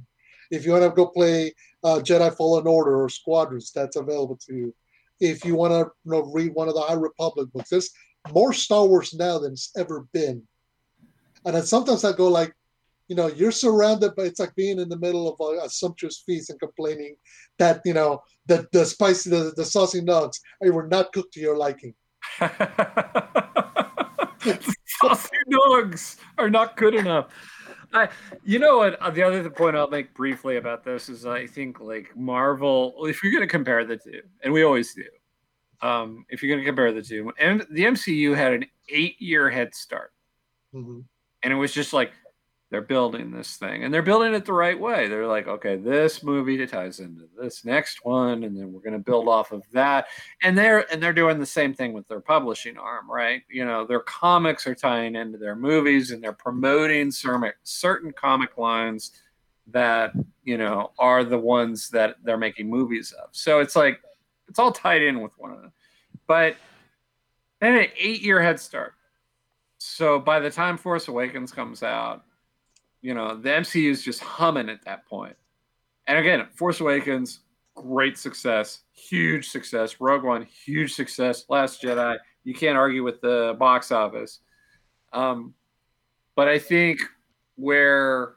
If you want to go play uh, Jedi Fallen Order or Squadrons, that's available to you. If you want to you know, read one of the High Republic books, there's more Star Wars now than it's ever been. And then sometimes I go like, you know, you're surrounded by it's like being in the middle of a, a sumptuous feast and complaining that you know the the spicy the, the saucy nugs they were not cooked to your liking. Saucy dogs are not good enough. I, you know what? uh, The other point I'll make briefly about this is I think like Marvel. If you're going to compare the two, and we always do, um, if you're going to compare the two, and the MCU had an eight-year head start, Mhm. and it was just like they're building this thing, and they're building it the right way. They're like, okay, this movie ties into this next one, and then we're going to build off of that. And they're and they're doing the same thing with their publishing arm right? You know their comics are tying into their movies and they're promoting certain certain comic lines that you know are the ones that they're making movies of. So it's like it's all tied in with one another. But then an eight year head start. So by the time force awakens comes out you know the mcu is just humming at that point and again force awakens great success, huge success. Rogue One, huge success. Last Jedi, you can't argue with the box office. Um, but I think where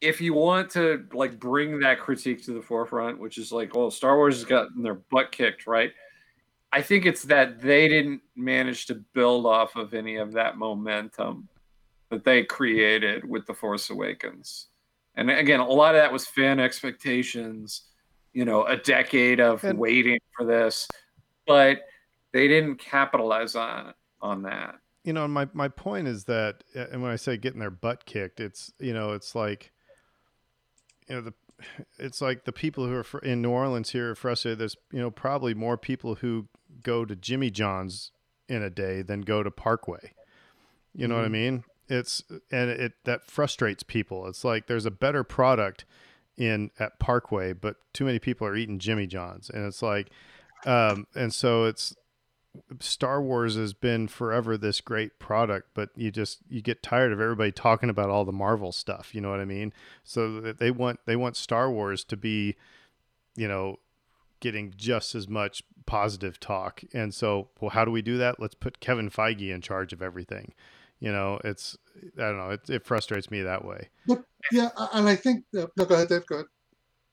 if you want to like bring that critique to the forefront, which is like, well, Star Wars has gotten their butt kicked, right? I think it's that they didn't manage to build off of any of that momentum that they created with the Force Awakens. And again, a lot of that was fan expectations you know a decade of And- waiting for this but they didn't capitalize on on that you know, my my point is that, and when I say getting their butt kicked, it's you know, it's like, you know, the, it's like the people who are fr- in New Orleans here are frustrated. There's you know probably more people who go to Jimmy John's in a day than go to Parkway. You know what I Mhm. mean? It's and it that frustrates people. It's like there's a better product in at Parkway, but too many people are eating Jimmy John's, and it's like, um, and so it's Star Wars has been forever this great product, but you just you get tired of everybody talking about all the Marvel stuff. You know what I mean? So they want they want Star Wars to be, you know, getting just as much positive talk. And so, well, how do we do that? Let's put Kevin Feige in charge of everything. You know, it's I don't know. It, it frustrates me that way. But yeah, and I think uh, no, go ahead, Dave. Go ahead.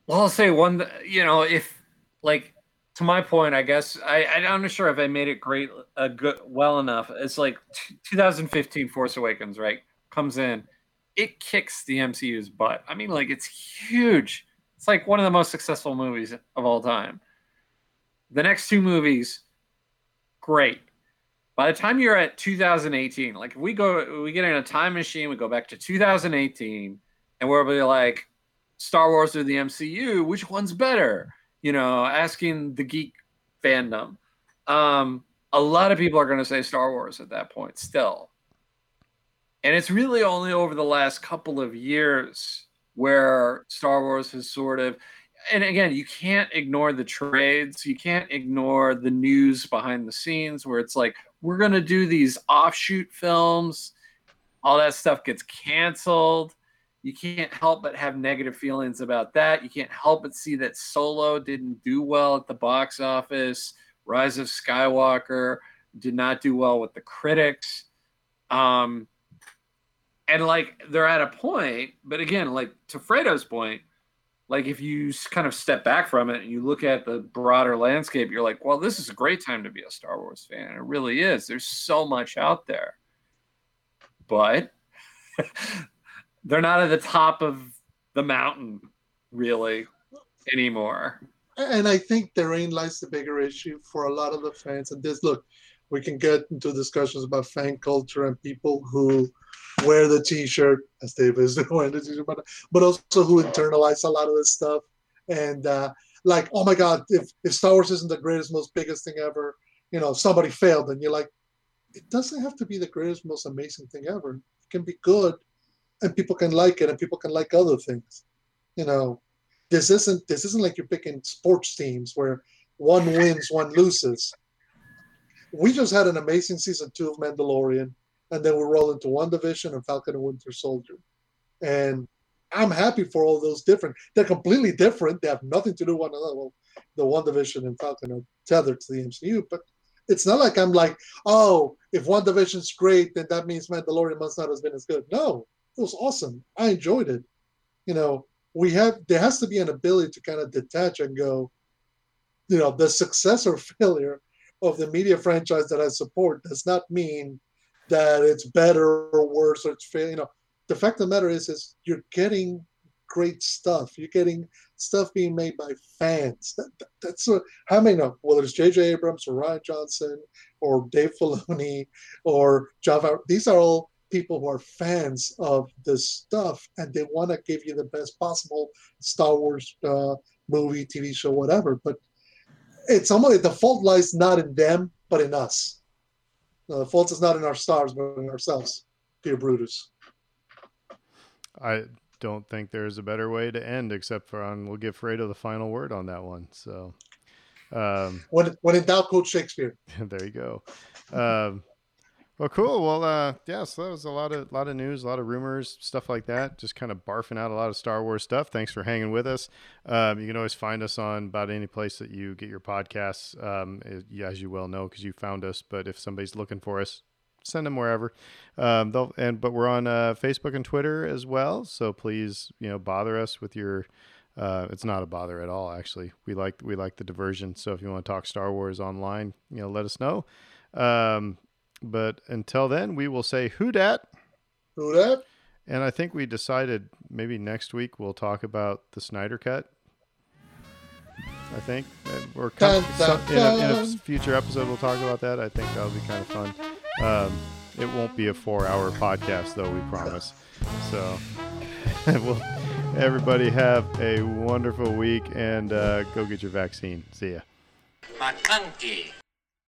Well, I'll say one. You know, if like to my point, I guess I, I'm not sure if I made it great, uh, good, well enough. It's like t- 2015 Force Awakens, right? Comes in, it kicks the MCU's butt. I mean, like it's huge. It's like one of the most successful movies of all time. The next two movies, great. By the time you're at 2018, like if we go, we get in a time machine, we go back to 2018, and we'll be like, Star Wars or the MCU, which one's better? You know, asking the geek fandom. Um, a lot of people are going to say Star Wars at that point still. And it's really only over the last couple of years where Star Wars has sort of, and again, you can't ignore the trades. You can't ignore the news behind the scenes where it's like, we're going to do these offshoot films. All that stuff gets canceled. You can't help but have negative feelings about that. You can't help but see that Solo didn't do well at the box office. Rise of Skywalker did not do well with the critics. Um, and like they're at a point, but again, like to Fredo's point, like if you kind of step back from it and you look at the broader landscape, you're like, well, this is a great time to be a Star Wars fan. It really is. There's so much out there. But they're not at the top of the mountain really anymore. And I think therein lies the bigger issue for a lot of the fans. And this look, we can get into discussions about fan culture and people who wear the t-shirt as Dave is wearing the t-shirt, but, but also who internalize a lot of this stuff. And uh, like, oh my God, if, if Star Wars isn't the greatest, most biggest thing ever, you know, somebody failed. And you're like, it doesn't have to be the greatest, most amazing thing ever. It can be good and people can like it and people can like other things. You know, this isn't this isn't like you're picking sports teams where one wins, one loses. We just had an amazing season two of Mandalorian and then we roll into WandaVision and Falcon and Winter Soldier. And I'm happy for all those different. They're completely different. They have nothing to do with one another. Well, the Division and Falcon are tethered to the MCU, but it's not like I'm like, oh, if WandaVision's great, then that means Mandalorian must not have been as good. No, it was awesome. I enjoyed it. You know, we have there has to be an ability to kind of detach and go, you know, the success or failure of the media franchise that I support does not mean that it's better or worse or it's fail. You know, the fact of the matter is, is you're getting great stuff. You're getting stuff being made by fans. That, that, that's how many know whether it's J.J. Abrams or Rian Johnson or Dave Filoni or Favreau. These are all people who are fans of this stuff and they want to give you the best possible Star Wars uh, movie, TV show, whatever. But it's almost the fault lies not in them, but in us. No, the fault is not in our stars, but in ourselves, dear Brutus. I don't think there's a better way to end except for on we'll give Fredo the final word on that one. So um, when when in doubt, quote Shakespeare. there you go. Um, well, cool. Well, uh, yeah. So that was a lot of lot of news, a lot of rumors, stuff like that. Just kind of barfing out a lot of Star Wars stuff. Thanks for hanging with us. Um, you can always find us on about any place that you get your podcasts, um, as you well know, because you found us. But if somebody's looking for us, send them wherever. Um, they'll and but we're on uh, Facebook and Twitter as well. So please, you know, bother us with your. Uh, it's not a bother at all. Actually, we like we like the diversion. So if you want to talk Star Wars online, you know, let us know. Um, but until then, we will say who dat. Who dat? And I think we decided maybe next week we'll talk about the Snyder Cut. I think or dun, dun, in, a, in, a, future episode we'll talk about that. I think that'll be kind of fun. Um, it won't be a four-hour podcast though, we promise. So, well, everybody have a wonderful week and uh, go get your vaccine. See ya.